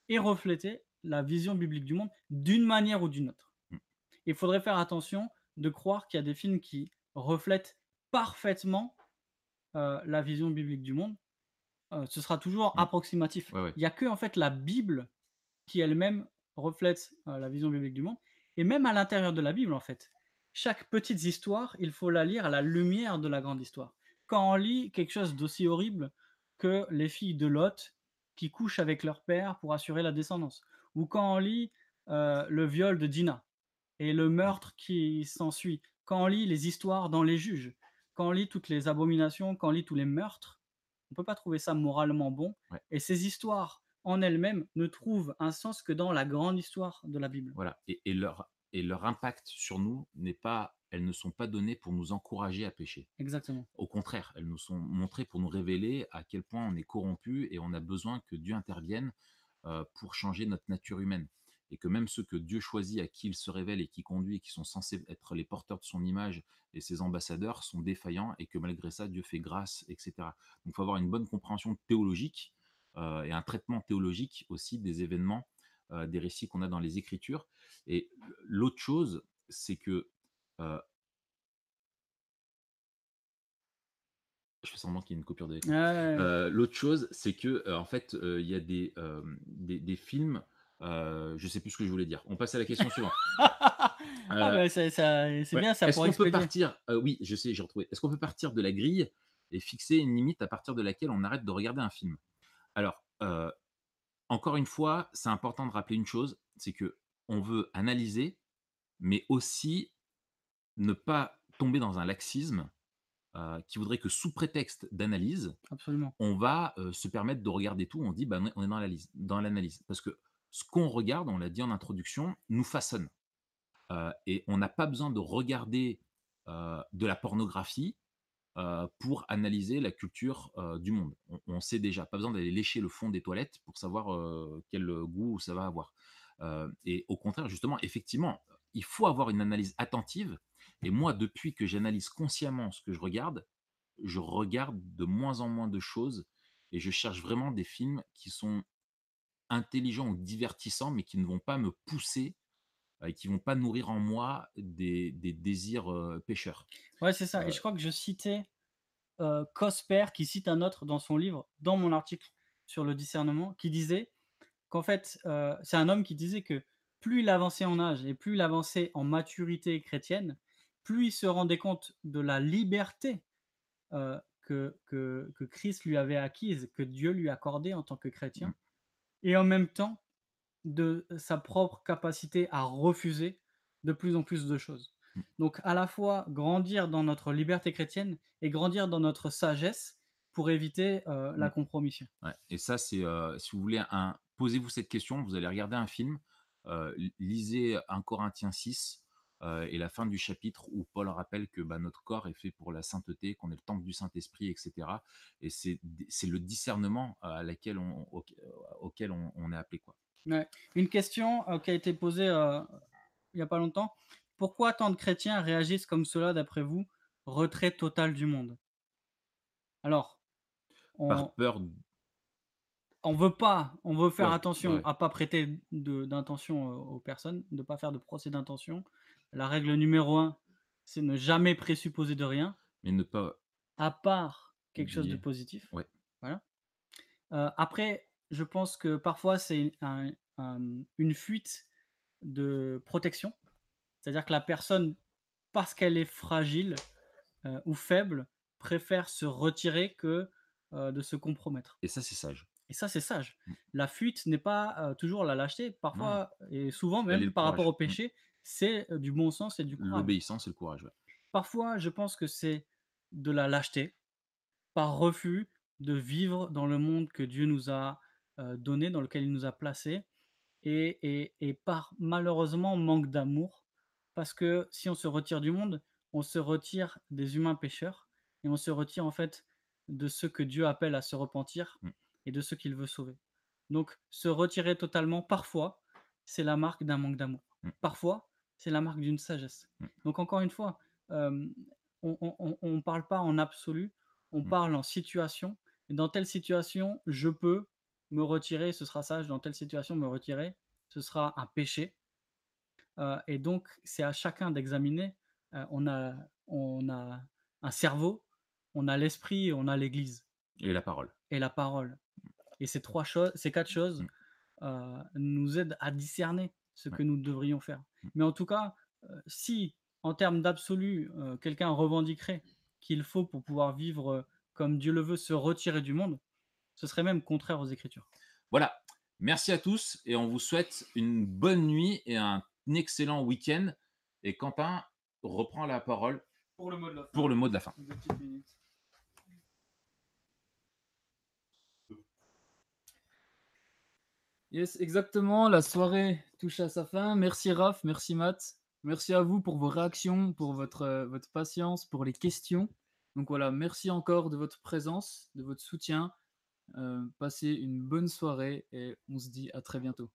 et refléter la vision biblique du monde d'une manière ou d'une autre. Mm. Il faudrait faire attention de croire qu'il y a des films qui reflètent parfaitement euh, la vision biblique du monde. Euh, ce sera toujours mm. approximatif. Il n'y a que en fait la Bible qui elle-même reflète euh, la vision biblique du monde. Et même à l'intérieur de la Bible, en fait, chaque petite histoire, il faut la lire à la lumière de la grande histoire. Quand on lit quelque chose d'aussi horrible que les filles de Lot qui couchent avec leur père pour assurer la descendance. Ou quand on lit le viol de Dina et le meurtre qui s'ensuit. Quand on lit les histoires dans les juges. Quand on lit toutes les abominations, quand on lit tous les meurtres. On ne peut pas trouver ça moralement bon. Et ces histoires en elles-mêmes ne trouvent un sens que dans la grande histoire de la Bible. Voilà. Et, et leur, et leur impact sur nous n'est pas elles ne sont pas données pour nous encourager à pécher. Exactement. Au contraire, elles nous sont montrées pour nous révéler à quel point on est corrompu et on a besoin que Dieu intervienne euh, pour changer notre nature humaine. Et que même ceux que Dieu choisit, à qui il se révèle et qui conduit, et qui sont censés être les porteurs de son image et ses ambassadeurs, sont défaillants et que malgré ça, Dieu fait grâce, etc. Donc il faut avoir une bonne compréhension théologique euh, et un traitement théologique aussi des événements, euh, des récits qu'on a dans les Écritures. Et l'autre chose, c'est que je fais semblant qu'il y ait une coupure de L'autre chose, c'est que en fait, il y a des, des, films. Je sais plus ce que je voulais dire. On passe à la question suivante. Ah bah, c'est bien ça. Est-ce qu'on peut partir Oui, je sais, j'ai retrouvé. Est-ce qu'on peut partir de la grille et fixer une limite à partir de laquelle on arrête de regarder un film? Alors, encore une fois, c'est important de rappeler une chose, c'est que on veut analyser, mais aussi ne pas tomber dans un laxisme qui voudrait que sous prétexte d'analyse, on va se permettre de regarder tout. On dit, bah, on est dans l'analyse. Parce que ce qu'on regarde, on l'a dit en introduction, nous façonne. et on n'a pas besoin de regarder de la pornographie pour analyser la culture du monde. On, sait déjà, pas besoin d'aller lécher le fond des toilettes pour savoir quel goût ça va avoir. et au contraire, justement, effectivement, il faut avoir une analyse attentive et moi, depuis que j'analyse consciemment ce que je regarde, je regarde de moins en moins de choses et je cherche vraiment des films qui sont intelligents ou divertissants, mais qui ne vont pas me pousser et qui vont pas nourrir en moi des, désirs pêcheurs. Ouais, c'est ça. Et je crois que je citais euh, Cosper qui cite un autre dans son livre, dans mon article sur le discernement, qui disait qu'en fait, c'est un homme qui disait que plus il avançait en âge et plus il avançait en maturité chrétienne, plus il se rendait compte de la liberté que, que, Christ lui avait acquise, que Dieu lui accordait en tant que chrétien, mmh. Et en même temps de sa propre capacité à refuser de plus en plus de choses. Mm. Donc à la fois grandir dans notre liberté chrétienne et grandir dans notre sagesse pour éviter euh, la Mm. compromission. Ouais, et ça, c'est euh, si vous voulez, un, posez-vous cette question, vous allez regarder un film, euh, li- lisez 1 Corinthiens 6 euh, et la fin du chapitre où Paul rappelle que bah, notre corps est fait pour la sainteté, qu'on est le temple du Saint-Esprit, etc. Et c'est le discernement à laquelle on, au- auquel on, on est appelé. Quoi. Ouais. Une question euh, qui a été posée euh, il n'y a pas longtemps. Pourquoi tant de chrétiens réagissent comme cela d'après vous? Retrait total du monde. Alors, on, Par peur, on veut pas, on veut faire Ouais, attention ouais. à pas prêter d'intention euh, aux personnes, de pas faire de procès d'intention. La règle numéro un, c'est ne jamais présupposer de rien, mais ne pas. à part quelque chose de positif. Ouais. Voilà. Euh, après, je pense que parfois c'est un- un- une fuite de protection, c'est-à-dire que la personne, parce qu'elle est fragile euh, ou faible, préfère se retirer que euh, de se compromettre. Et ça, c'est sage. Et ça, c'est sage. Mm. La fuite n'est pas euh, toujours la lâcheté. Parfois, et souvent même par rapport au péché, c'est du bon sens et du courage. L'obéissance et le courage. ouais. Parfois, je pense que c'est de la lâcheté, par refus de vivre dans le monde que Dieu nous a donné, dans lequel il nous a placés, et, et- et par malheureusement manque d'amour, parce que si on se retire du monde, on se retire des humains pécheurs, et on se retire en fait de ceux que Dieu appelle à se repentir Mm. et de ceux qu'il veut sauver. Donc, se retirer totalement, parfois, c'est la marque d'un manque d'amour. Mm. Parfois, c'est la marque d'une sagesse. Mm. Donc, encore une fois, euh, on ne parle pas en absolu, on Mm. parle en situation. Et dans telle situation, je peux me retirer, ce sera sage. Dans telle situation, me retirer, ce sera un péché. Euh, et donc, c'est à chacun d'examiner. Euh, on, a, on a un cerveau, on a l'esprit, on a l'Église Et la parole. et la parole. Et ces trois choses, ces quatre choses euh, nous aident à discerner ce Ouais. que nous devrions faire. Mm. Mais en tout cas, euh, si en termes d'absolu, euh, quelqu'un revendiquerait qu'il faut pour pouvoir vivre euh, comme Dieu le veut, se retirer du monde, ce serait même contraire aux Écritures. Voilà. Merci à tous et on vous souhaite une bonne nuit et un excellent week-end. Et Quentin reprend la parole Pour le mot de la fin. pour le mot de la fin. Deux petites minutes. Yes, exactement. La soirée touche à sa fin. Merci Raph, merci Matt. Merci à vous pour vos réactions, pour votre, euh, patience, pour les questions. Donc voilà, merci encore de votre présence, de votre soutien. Euh, passez une bonne soirée et on se dit à très bientôt.